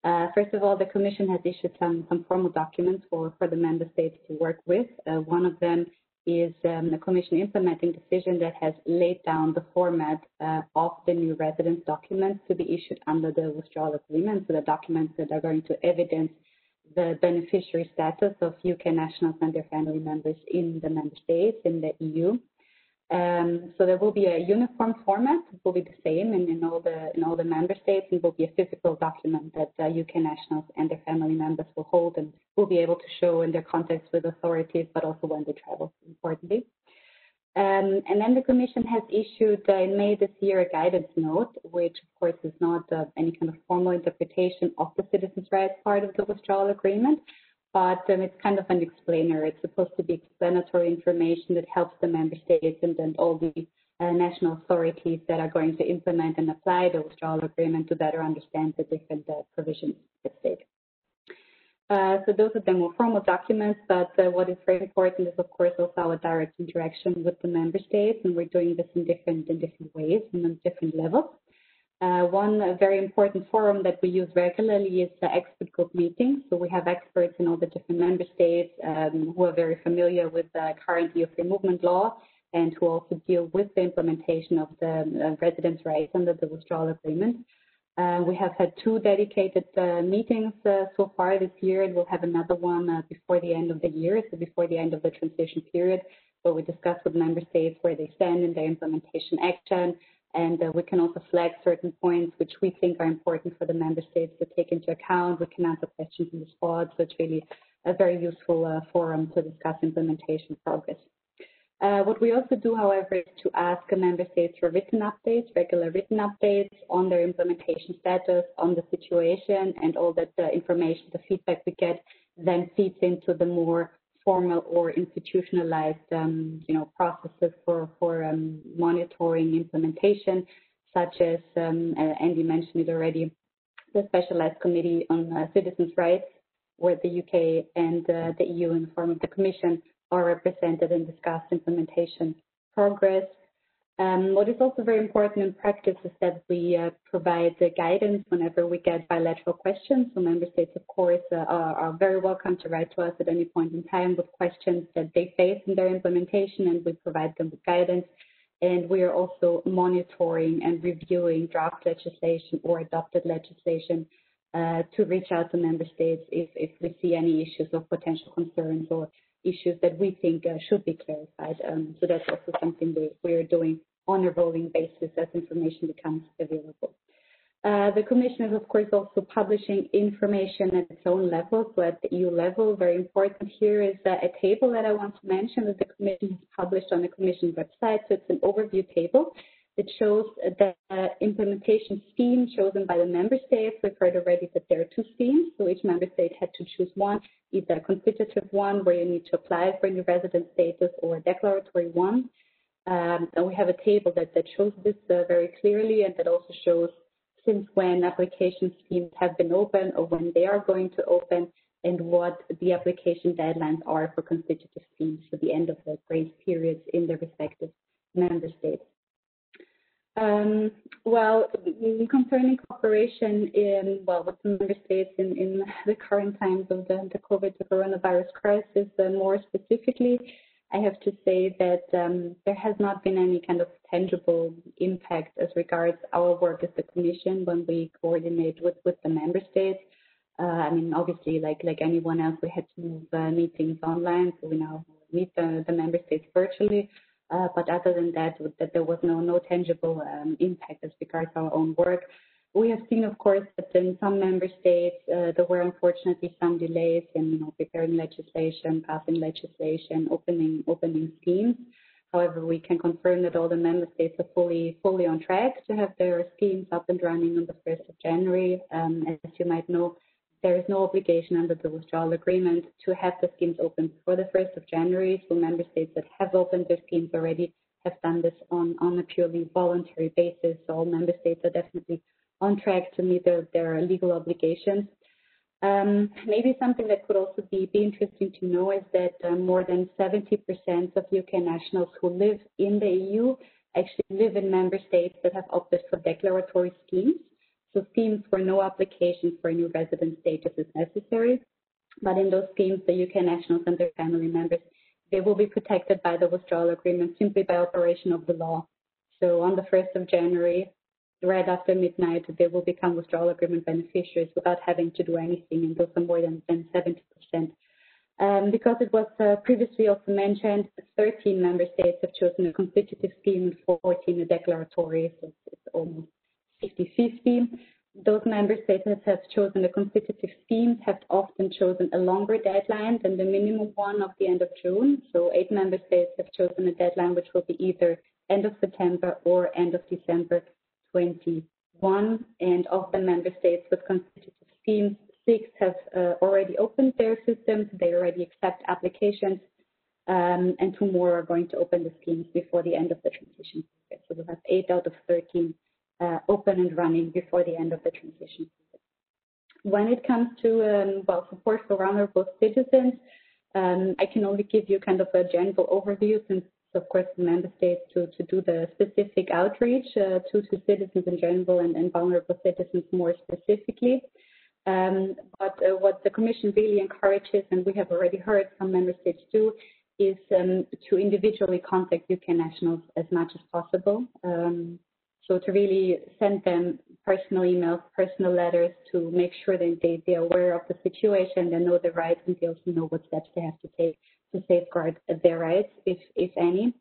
Uh, first of all, the Commission has issued some, some formal documents for, for the member states to work with. Uh, one of them is um, the Commission implementing decision that has laid down the format uh, of the new residence documents to be issued under the withdrawal agreement. So the documents that are going to evidence the beneficiary status of UK nationals and their family members in the member states in the EU. Um, so there will be a uniform format. It will be the same in, in all the in all the member states, and will be a physical document that uh, UK nationals and their family members will hold and will be able to show in their contacts with authorities, but also when they travel. Importantly. Um, and then the Commission has issued uh, in May this year a guidance note, which of course is not uh, any kind of formal interpretation of the citizens' rights part of the withdrawal agreement, but um, it's kind of an explainer. It's supposed to be explanatory information that helps the member states and then all the uh, national authorities that are going to implement and apply the withdrawal agreement to better understand the different uh, provisions at stake. Uh, so those are the more formal documents, but uh, what is very important is, of course, also our direct interaction with the member states, and we're doing this in different in different ways and on different levels. Uh, one very important forum that we use regularly is the expert group meetings. So we have experts in all the different member states um, who are very familiar with the current EU free movement law and who also deal with the implementation of the uh, residence rights under the withdrawal agreement. Uh, we have had two dedicated uh, meetings uh, so far this year, and we'll have another one before the end of the year, so before the end of the transition period, where we discuss with member states where they stand in their implementation action, and we can also flag certain points which we think are important for the member states to take into account. We can answer questions in the spot, so it's really a very useful forum to discuss implementation progress. Uh, what we also do, however, is to ask member states for written updates, regular written updates on their implementation status, on the situation, and all that the information, the feedback we get then feeds into the more formal or institutionalized, um, you know, processes for for um, monitoring implementation, such as um, uh, Andy mentioned it already, the specialized committee on uh, citizens' rights, where the UK and uh, the EU in the form of the Commission are represented and discuss implementation progress. Um, what is also very important in practice is that we uh, provide guidance whenever we get bilateral questions. So member states, of course, uh, are, are, very welcome to write to us at any point in time with questions that they face in their implementation, and we provide them with guidance. And we are also monitoring and reviewing draft legislation or adopted legislation uh, to reach out to member states if, if we see any issues or potential concerns or issues that we think uh, should be clarified. Um, so that's also something we, we are doing on a rolling basis as information becomes available. Uh, the Commission is, of course, also publishing information at its own level, so at the EU level. Very important here is uh, a table that I want to mention that the Commission has published on the Commission website. So it's an overview table it shows the implementation scheme chosen by the member states. We've heard already that there are two schemes, so each member state had to choose one, either a constitutive one where you need to apply for new resident status or a declaratory one. Um, and we have a table that, that shows this uh, very clearly and that also shows since when application schemes have been open or when they are going to open and what the application deadlines are for constitutive schemes for the end of the grace periods in the respective member states. Um, well, concerning cooperation in, well, with the member states in, in the current times of the, the COVID, the coronavirus crisis, uh, more specifically, I have to say that um, there has not been any kind of tangible impact as regards our work as the Commission when we coordinate with, with the member states. Uh, I mean, obviously, like like anyone else, we had to move uh, meetings online, so we now meet the, the member states virtually. Uh, but other than that, that there was no no tangible um, impact as regards our own work. We have seen, of course, that in some member states uh, there were unfortunately some delays in preparing legislation, passing legislation, opening opening schemes. However, we can confirm that all the member states are fully fully on track to have their schemes up and running on the 1st of January. Um, as you might know, there is no obligation under the withdrawal agreement to have the schemes open before the 1st of January. So member states that have opened their schemes already have done this on, on a purely voluntary basis. So all member states are definitely on track to meet their, their legal obligations. Um, maybe something that could also be, be interesting to know is that uh, more than 70% of UK nationals who live in the EU actually live in member states that have opted for declaratory schemes. So schemes where no application for a new resident status is necessary. But in those schemes, the UK nationals and their family members, they will be protected by the withdrawal agreement simply by operation of the law. So on the 1st of January, right after midnight, they will become withdrawal agreement beneficiaries without having to do anything, and those are more than, than 70%. Um, because it was uh, previously also mentioned, 13 member states have chosen a constitutive scheme and 14 a declaratory, so it's, it's almost 50-50. Those member states that have chosen the constitutive schemes have often chosen a longer deadline than the minimum one of the end of June. So eight member states have chosen a deadline which will be either end of September or end of December 21. And of the member states with constitutive schemes, six have uh, already opened their systems. They already accept applications. Um, and two more are going to open the schemes before the end of the transition period. So we'll have eight out of 13 uh, open and running before the end of the transition. When it comes to um, well support for vulnerable citizens, um, I can only give you kind of a general overview since of course the member states to, to do the specific outreach uh, to, to citizens in general and, and vulnerable citizens more specifically. Um, but uh, what the Commission really encourages, and we have already heard some member states do, is um, to individually contact UK nationals as much as possible. Um, so to really send them personal emails, personal letters to make sure that they, they're aware of the situation, they know the rights, and they also know what steps they have to take to safeguard their rights, if, if any.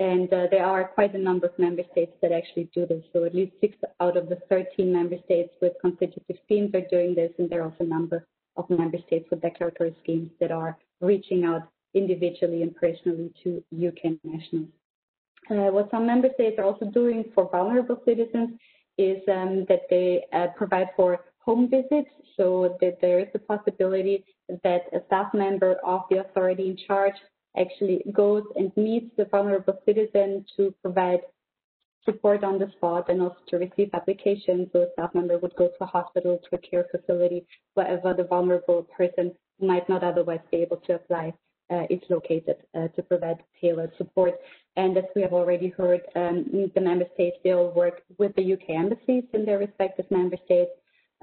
And uh, there are quite a number of member states that actually do this. So at least six out of the 13 member states with constitutive schemes are doing this, and there are also a number of member states with declaratory schemes that are reaching out individually and personally to UK nationals. Uh, what some member states are also doing for vulnerable citizens is um, that they uh, provide for home visits so that there is a possibility that a staff member of the authority in charge actually goes and meets the vulnerable citizen to provide support on the spot and also to receive applications. So a staff member would go to a hospital, to a care facility, wherever the vulnerable person might not otherwise be able to apply is located uh, to provide tailored support. And as we have already heard, um, the member states will work with the UK embassies in their respective member states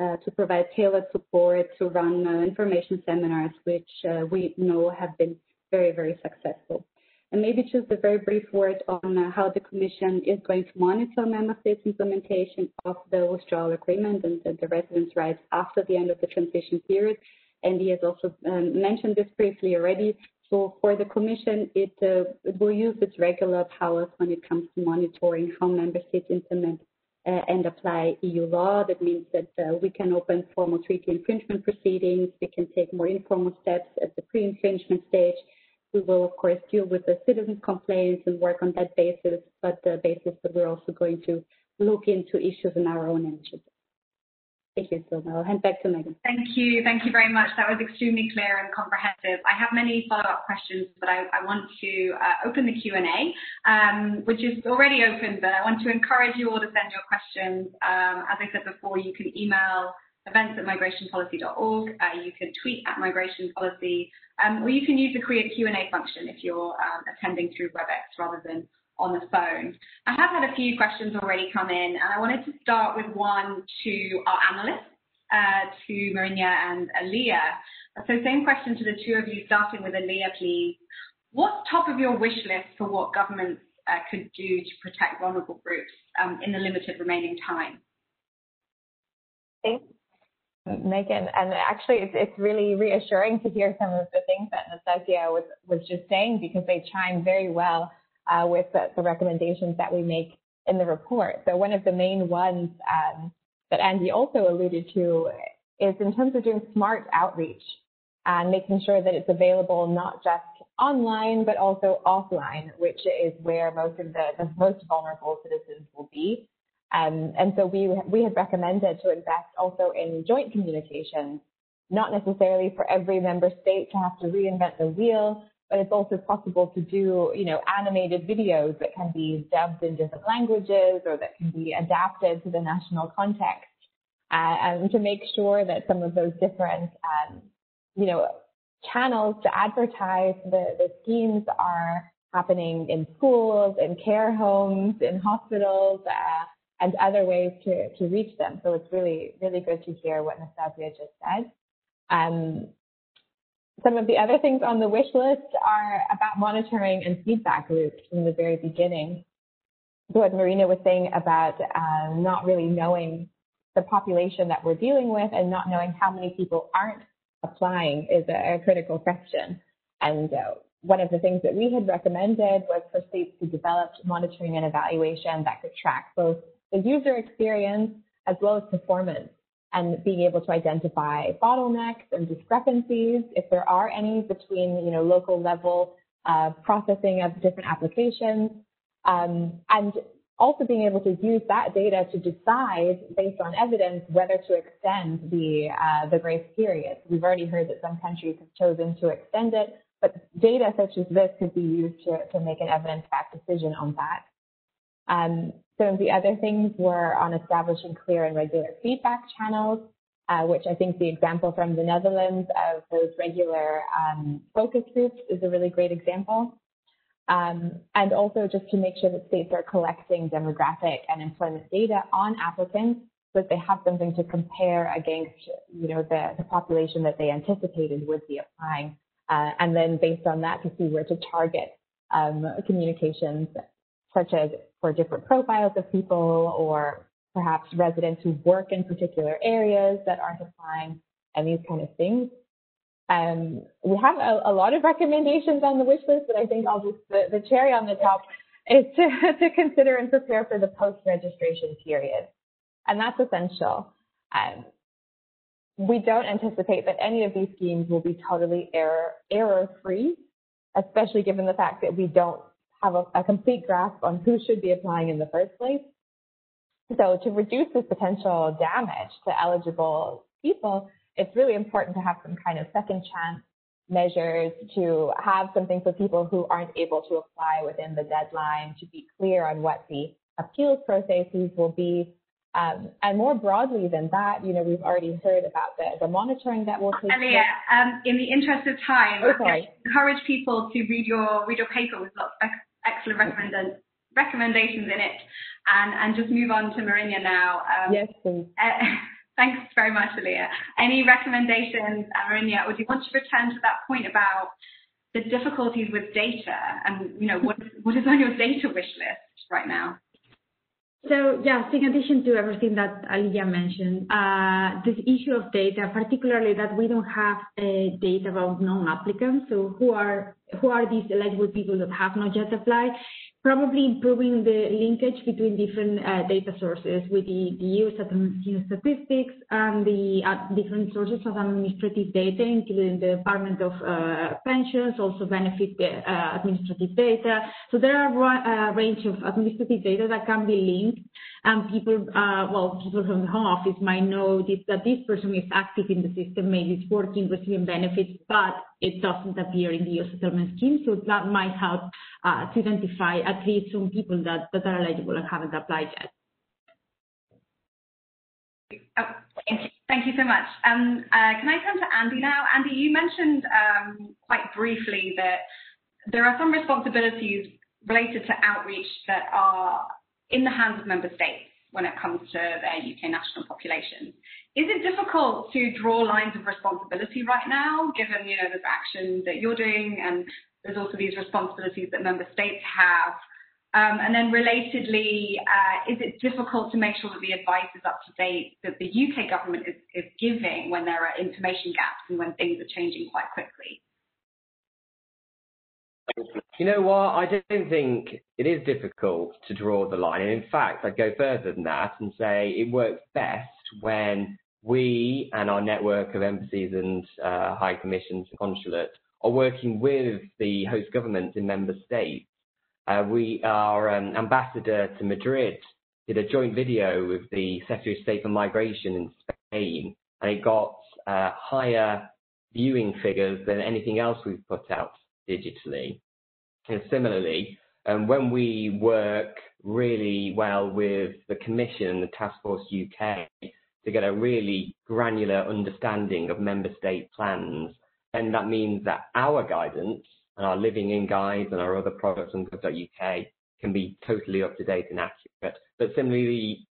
uh, to provide tailored support, to run uh, information seminars, which uh, we know have been very, very successful. And maybe just a very brief word on uh, how the Commission is going to monitor member states' implementation of the withdrawal agreement and the residence rights after the end of the transition period. And he has also um, mentioned this briefly already. So for the Commission, it, uh, it will use its regular powers when it comes to monitoring how member states implement uh, and apply EU law. That means that uh, we can open formal treaty infringement proceedings. We can take more informal steps at the pre-infringement stage. We will, of course, deal with the citizens' complaints and work on that basis, but the basis that we're also going to look into issues in our own initiative. Thank you, Silva. I'll hand back to Meghan. Thank you. Thank you very much. That was extremely clear and comprehensive. I have many follow-up questions, but I, I want to uh, open the Q&A, um, which is already open, but I want to encourage you all to send your questions. Um, as I said before, you can email events at migrationpolicy.org. Uh, you can tweet at migrationpolicy, um, or you can use the Q&A function if you're um, attending through WebEx rather than on the phone. I have had a few questions already come in, and I wanted to start with one to our analysts, uh, to Mariña and Aliyyah. So same question to the two of you, starting with Aliyyah, please. What's top of your wish list for what governments uh, could do to protect vulnerable groups um, in the limited remaining time? Thanks, Meghan. And actually, it's, it's really reassuring to hear some of the things that Nastasia was, was just saying because they chime very well uh, with the, the, recommendations that we make in the report. So one of the main ones um, that Andy also alluded to is in terms of doing smart outreach and making sure that it's available not just online but also offline, which is where most of the, the most vulnerable citizens will be. Um, and so we we had recommended to invest also in joint communications, not necessarily for every member state to have to reinvent the wheel, but it's also possible to do, you know, animated videos that can be dubbed in different languages or that can be adapted to the national context, uh, and to make sure that some of those different, um, you know, channels to advertise the, the schemes are happening in schools, in care homes, in hospitals, uh, and other ways to, to reach them. So it's really, really good to hear what Nastasia just said. Um, some of the other things on the wish list are about monitoring and feedback loops from the very beginning. What Mariña was saying about uh, not really knowing the population that we're dealing with and not knowing how many people aren't applying is a, a critical question. And uh, one of the things that we had recommended was for states to develop monitoring and evaluation that could track both the user experience as well as performance and being able to identify bottlenecks and discrepancies, if there are any, between you know local level uh, processing of different applications, um, and also being able to use that data to decide, based on evidence, whether to extend the uh, the grace period. We've already heard that some countries have chosen to extend it, but data such as this could be used to, to make an evidence-backed decision on that. Um, some of the other things were on establishing clear and regular feedback channels, uh, which I think the example from the Netherlands of those regular um, focus groups is a really great example. Um, and also just to make sure that states are collecting demographic and employment data on applicants so that they have something to compare against, you know, the, the population that they anticipated would be applying. Uh, and then based on that to see where to target um, communications such as for different profiles of people or perhaps residents who work in particular areas that aren't applying and these kind of things. Um, we have a, a, lot of recommendations on the wish list, but I think I'll just, the, the cherry on the top is to, (laughs) to consider and prepare for the post-registration period. And that's essential. Um, we don't anticipate that any of these schemes will be totally error, error-free, especially given the fact that we don't have a, a complete grasp on who should be applying in the first place. So to reduce this potential damage to eligible people, it's really important to have some kind of second chance measures to have something for people who aren't able to apply within the deadline, to be clear on what the appeals processes will be. Um, and more broadly than that, you know, we've already heard about the, the monitoring that will take place. Um, in the interest of time, oh, encourage people to read your read your paper with lots of excellent recommend- recommendations in it. And, and just move on to Mariña now. Um, yes, please. Uh, (laughs) thanks very much, Aliyyah. Any recommendations, uh, Mariña, or do you want to return to that point about the difficulties with data and, you know, what is, what is on your data wish list right now? So yes, in addition to everything that Aliyyah mentioned, uh, this issue of data, particularly that we don't have uh, data about non-applicants, so who are who are these eligible people that have not yet applied, probably improving the linkage between different uh, data sources with the, the EU statistics and the uh, different sources of administrative data, including the Department of uh, Pensions, also benefit uh, administrative data. So there are a uh, range of administrative data that can be linked and people, uh, well, people from the home office might know this, that this person is active in the system, maybe it's working, receiving benefits, but it doesn't appear in the EU settlement scheme. So that might help uh, to identify at least some people that, that are eligible and haven't applied yet. Oh, thank, you. thank you so much. Um, uh, can I turn to Andy now? Andy, you mentioned um, quite briefly that there are some responsibilities related to outreach that are in the hands of member states when it comes to their UK national population. Is it difficult to draw lines of responsibility right now, given you know there's action that you're doing and there's also these responsibilities that member states have? Um, and then relatedly, uh, is it difficult to make sure that the advice is up to date that the UK government is, is giving when there are information gaps and when things are changing quite quickly? You know what? I don't think it is difficult to draw the line. And in fact, I'd go further than that and say it works best when we and our network of embassies and uh, high commissions and consulates are working with the host governments in member states. Uh, we, our um, ambassador to Madrid did a joint video with the Secretary of State for Migration in Spain, and it got uh, higher viewing figures than anything else we've put out digitally. And similarly, um, when we work really well with the Commission and the Task Force UK to get a really granular understanding of member state plans, then that means that our guidance and our living in guides and our other products on gov.uk can be totally up to date and accurate. But similarly,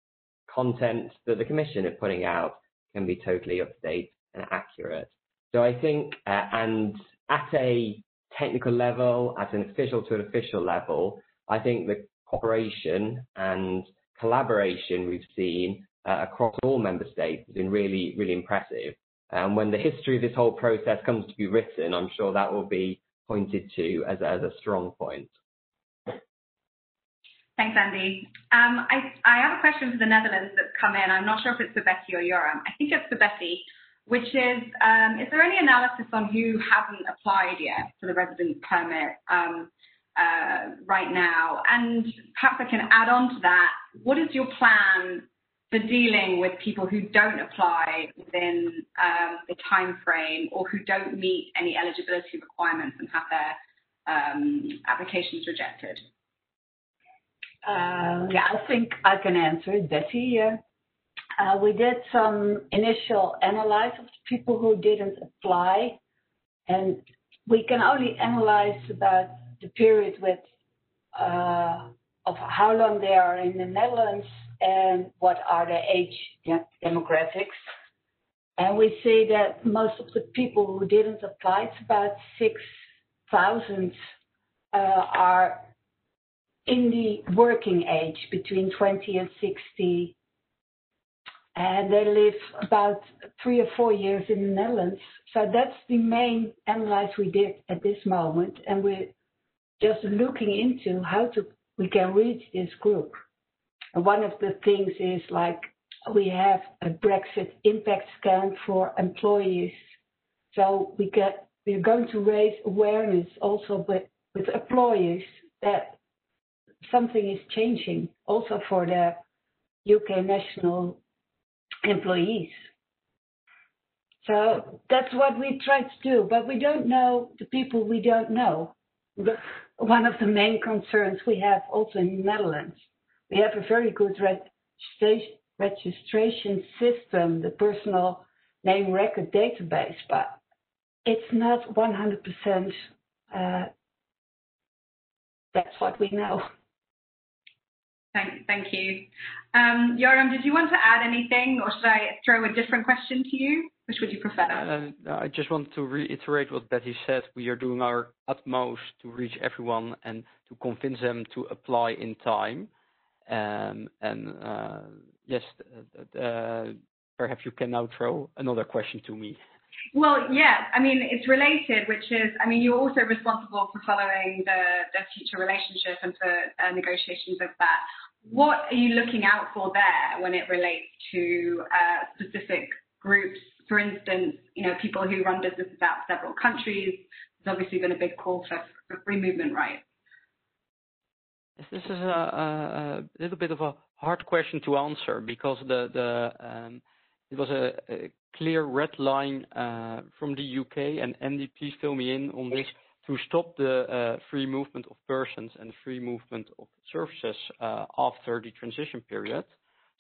the content that the Commission is putting out can be totally up to date and accurate. So I think, uh, and at a technical level, at an official to an official level, I think the cooperation and collaboration we've seen uh, across all member states has been really, really impressive. And when the history of this whole process comes to be written, I'm sure that will be pointed to as, as a strong point. Thanks, Andy. Um, I, I have a question for the Netherlands that's come in. I'm not sure if it's for Betty or Joram. I think it's for Betty which is, um, is there any analysis on who hasn't applied yet for the residence permit um, uh, right now? And perhaps I can add on to that, what is your plan for dealing with people who don't apply within um, the time frame or who don't meet any eligibility requirements and have their um, applications rejected? Uh, yeah, I think I can answer it, Betty. Yeah. Uh, we did some initial analysis of people who didn't apply, and we can only analyze about the period with uh, of how long they are in the Netherlands and what are their age demographics. And we see that most of the people who didn't apply, it's about 6,000, uh, are in the working age between 20 and 60 and they live about three or four years in the Netherlands. So that's the main analysis we did at this moment, and we're just looking into how to we can reach this group. And one of the things is like we have a Brexit impact scan for employees, so we get we're going to raise awareness also with with employees that something is changing also for the UK national employees. So that's what we try to do, but we don't know the people we don't know. One of the main concerns we have also in the Netherlands, we have a very good registration system, the personal name record database, but it's not 100% uh, that's what we know. Thank, thank you. Um, Joram, did you want to add anything, or should I throw a different question to you? Which would you prefer? Uh, I just want to reiterate what Betty said. We are doing our utmost to reach everyone and to convince them to apply in time. Um, and uh, yes, uh, perhaps you can now throw another question to me. Well, yeah, I mean, it's related, which is, I mean, you're also responsible for following the, the future relationship and for uh, negotiations of that. What are you looking out for there when it relates to uh, specific groups? For instance, you know, people who run businesses out of several countries. There's obviously been a big call for, for free movement rights. This is a, a, little bit of a hard question to answer because the, the um, it was a, clear red line uh, from the UK, and please fill me in on this, to stop the uh, free movement of persons and free movement of services uh, after the transition period.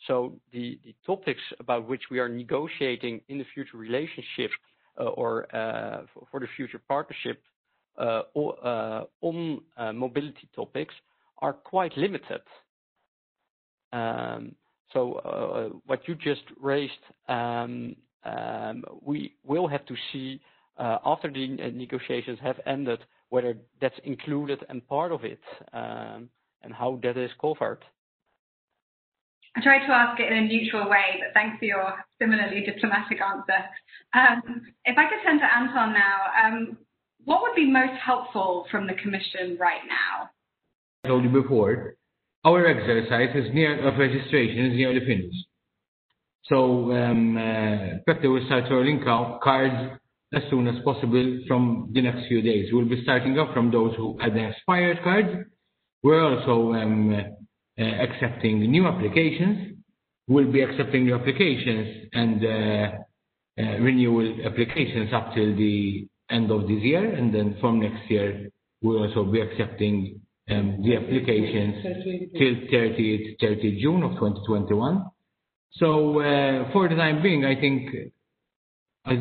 So the, topics about which we are negotiating in the future relationship or for, the future partnership on mobility topics are quite limited. So uh, what you just raised, um, um, we will have to see uh, after the negotiations have ended whether that's included and part of it, um, and how that is covered. I tried to ask it in a neutral way, but thanks for your similarly diplomatic answer. Um, if I could turn to Anton now, um, what would be most helpful from the Commission right now? I told you before, our exercise is near of registration is nearly finished. So um, uh, will start rolling cards as soon as possible from the next few days. We'll be starting off from those who had expired cards. We're also um, uh, accepting new applications. We'll be accepting new applications and uh, renewal applications up till the end of this year, and then from next year, we'll also be accepting the applications till 30th, 30th June of 2021. So uh, for the time being, I think I,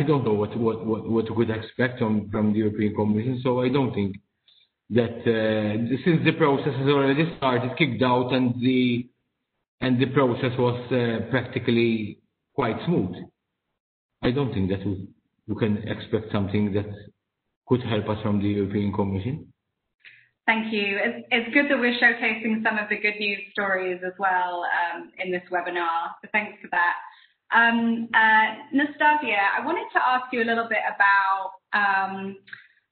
I don't know what, what, what, what we could expect from, from the European Commission. So I don't think that uh, since the process has already started, kicked out, and the and the process was uh, practically quite smooth. I don't think that we, we can expect something that could help us from the European Commission. Thank you. It's, it's good that we're showcasing some of the good news stories as well um, in this webinar, so thanks for that. Um, uh, Nastasia, I wanted to ask you a little bit about um,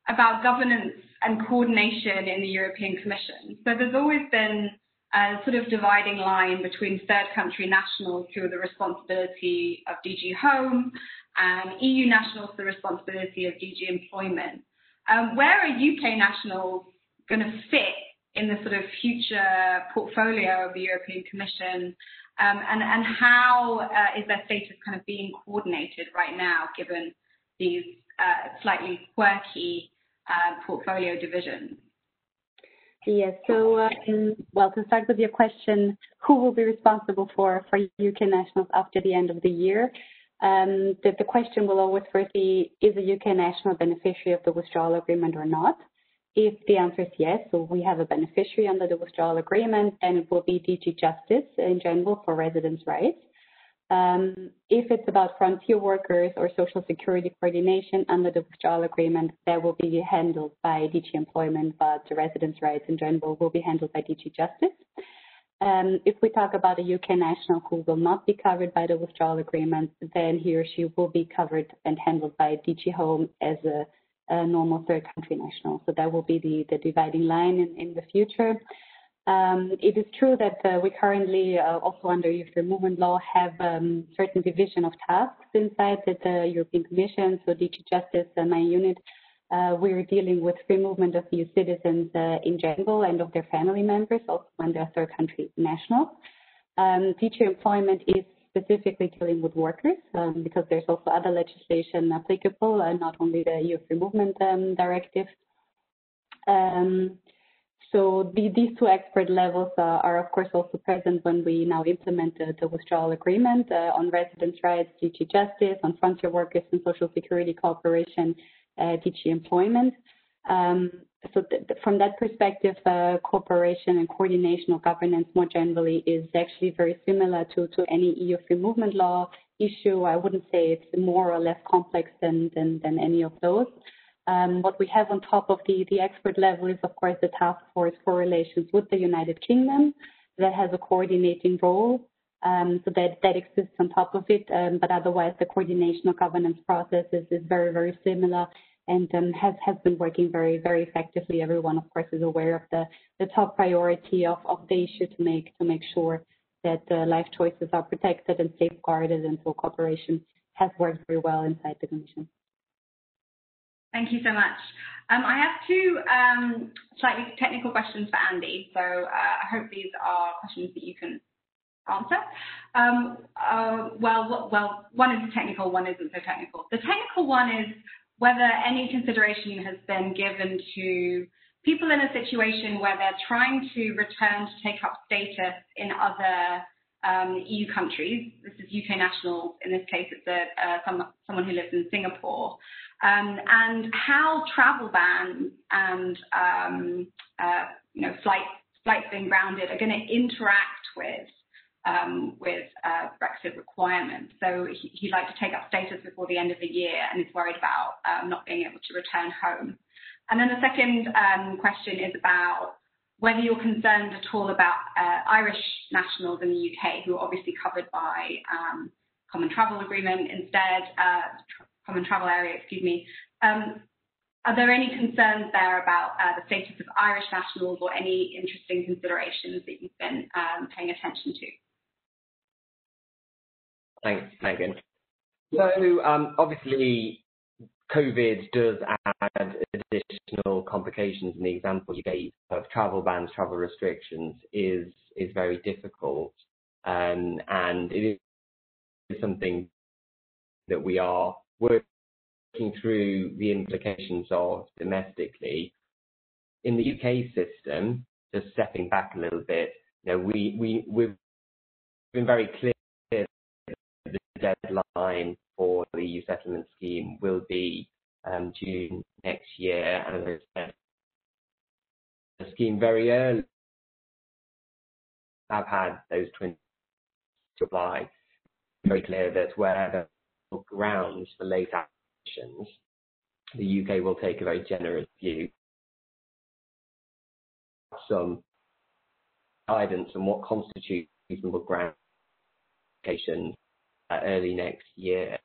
about governance and coordination in the European Commission. So there's always been a sort of dividing line between third country nationals who are the responsibility of DG Home and EU nationals the responsibility of DG Employment. Um, where are UK nationals going to fit in the sort of future portfolio of the European Commission? Um, and, how uh, is their status kind of being coordinated right now, given these uh, slightly quirky uh, portfolio divisions? Yes. So, um, well, to start with your question, who will be responsible for, UK nationals after the end of the year? Um, the, the question will always first be, is a UK national beneficiary of the withdrawal agreement or not? If the answer is yes, so we have a beneficiary under the withdrawal agreement, then it will be DG Justice in general for residents' rights. Um, if it's about frontier workers or social security coordination under the withdrawal agreement, that will be handled by DG Employment, but the residents' rights in general will be handled by DG Justice. Um, if we talk about a UK national who will not be covered by the withdrawal agreement, then he or she will be covered and handled by DG Home as a a normal third country national. So that will be the, the dividing line in, in the future. Um, it is true that uh, we currently, uh, also under youth movement law, have um, certain division of tasks inside the, the European Commission. So DG Justice, uh, my unit, uh, we're dealing with free movement of EU citizens uh, in general and of their family members, also when they're third country nationals. Um, DG Employment is specifically dealing with workers um, because there's also other legislation applicable, uh, not only the EU Free Movement um, Directive. Um, so the, these two expert levels uh, are, of course, also present when we now implement the, the withdrawal agreement uh, on residents' rights, DG Justice, on frontier workers and social security cooperation, uh, DG Employment. Um, so th- from that perspective, uh, cooperation and coordination of governance more generally is actually very similar to, to any EU free movement law issue. I wouldn't say it's more or less complex than, than, than any of those. Um, what we have on top of the, the expert level is, of course, the task force for relations with the United Kingdom. that has a coordinating role. Um, so that, that exists on top of it. Um, but otherwise, the coordination of governance process is, is very, very similar and um, has, has been working very, very effectively. Everyone, of course, is aware of the, the top priority of, of the issue to make, to make sure that uh, life choices are protected and safeguarded, and so cooperation has worked very well inside the Commission. Thank you so much. Um, I have two um, slightly technical questions for Andy, so uh, I hope these are questions that you can answer. Um, uh, well, well, one is technical, one isn't so technical. The technical one is whether any consideration has been given to people in a situation where they're trying to return to take up status in other um, EU countries. This is UK nationals. In this case, it's a, uh, some, someone who lives in Singapore. Um, and how travel bans and um, uh, you know flights flights being grounded are going to interact with um, with uh, Brexit requirements. So he, he'd like to take up status before the end of the year and is worried about um, not being able to return home. And then the second um, question is about whether you're concerned at all about uh, Irish nationals in the UK who are obviously covered by um, Common Travel Agreement instead, uh, Common Travel Area, excuse me. Um, are there any concerns there about uh, the status of Irish nationals or any interesting considerations that you've been um, paying attention to? Thanks, Meghan. So um, obviously, COVID does add additional complications, and the example you gave of travel bans, travel restrictions is very difficult, um, and it is something that we are working through the implications of domestically. In the UK system, just stepping back a little bit, we've been very clear deadline for the EU settlement scheme will be um, June next year. And as I said, the scheme very early have had those twin to apply. Very clear that where the grounds for late actions, the UK will take a very generous view. Some guidance on what constitutes reasonable ground early next year.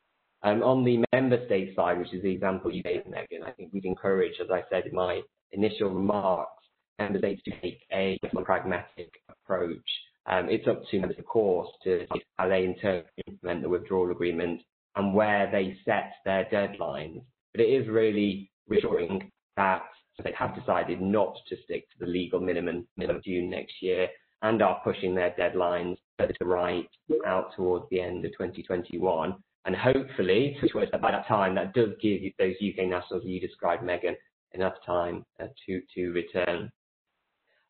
On the member state side, which is the example you gave, Meghan, I think we'd encourage, as I said in my initial remarks, member states to take a pragmatic approach. Um, it's up to members, of course, to how they implement the withdrawal agreement and where they set their deadlines. But it is really reassuring that they have decided not to stick to the legal minimum, minimum June next year and are pushing their deadlines to right out towards the end of 2021. And hopefully, by that time, that does give those UK nationals you described, Meghan, enough time uh, to, return.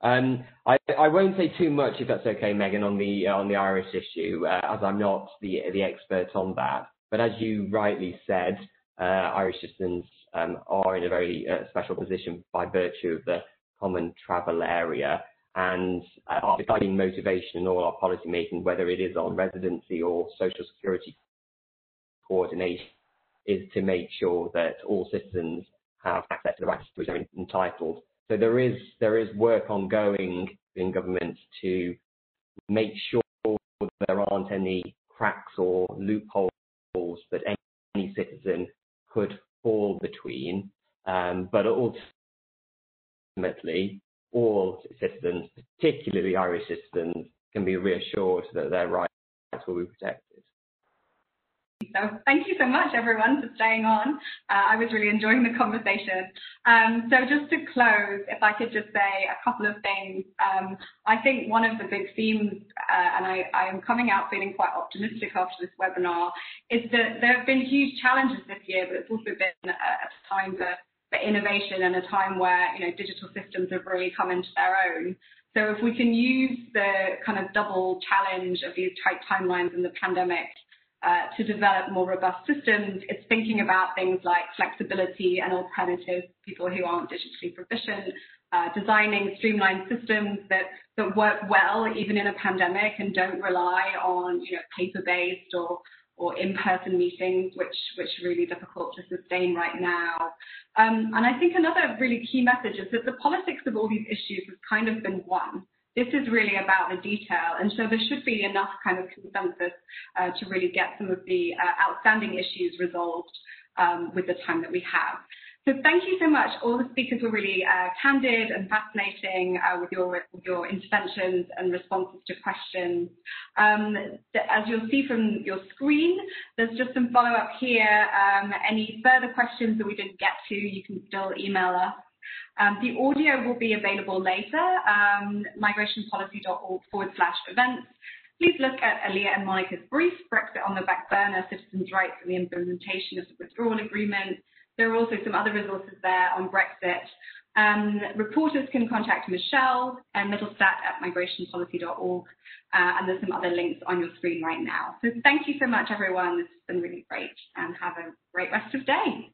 Um, I, won't say too much, if that's okay, Meghan, on the uh, on the Irish issue, uh, as I'm not the the expert on that. But as you rightly said, Irish citizens um, are in a very special position by virtue of the common travel area, and uh, our guiding motivation in all our policy making, whether it is on residency or social security coordination, is to make sure that all citizens have access to the rights to which they're entitled. So there is there is work ongoing in government to make sure there aren't any cracks or loopholes that any citizen could fall between. Um, but ultimately, all citizens, particularly Irish citizens, can be reassured that their rights will be protected. So thank you so much, everyone, for staying on. Uh, I was really enjoying the conversation. Um, so just to close, if I could just say a couple of things. Um, I think one of the big themes, uh, and I, am coming out feeling quite optimistic after this webinar, is that there have been huge challenges this year, but it's also been a, a time for innovation in a time where you know digital systems have really come into their own. So if we can use the kind of double challenge of these tight timelines in the pandemic uh, to develop more robust systems, it's thinking about things like flexibility and alternatives, people who aren't digitally proficient, uh, designing streamlined systems that, that work well even in a pandemic and don't rely on you know paper-based or or in-person meetings, which which are really difficult to sustain right now. Um, and I think another really key message is that the politics of all these issues has kind of been won. this is really about the detail. And so there should be enough kind of consensus uh, to really get some of the uh, outstanding issues resolved um, with the time that we have. So thank you so much. All the speakers were really uh, candid and fascinating uh, with, your, with your interventions and responses to questions. Um, as you'll see from your screen, there's just some follow-up here. Um, any further questions that we didn't get to, you can still email us. Um, the audio will be available later, um, migrationpolicy.org forward slash events. Please look at Aliyyah and Monica's brief, Brexit on the back burner, citizens' rights and the implementation of the withdrawal agreement. There are also some other resources there on Brexit. Um, reporters can contact Michelle and Mittelstadt at migrationpolicy.org, uh, and there's some other links on your screen right now. So thank you so much, everyone. This has been really great, and have a great rest of day.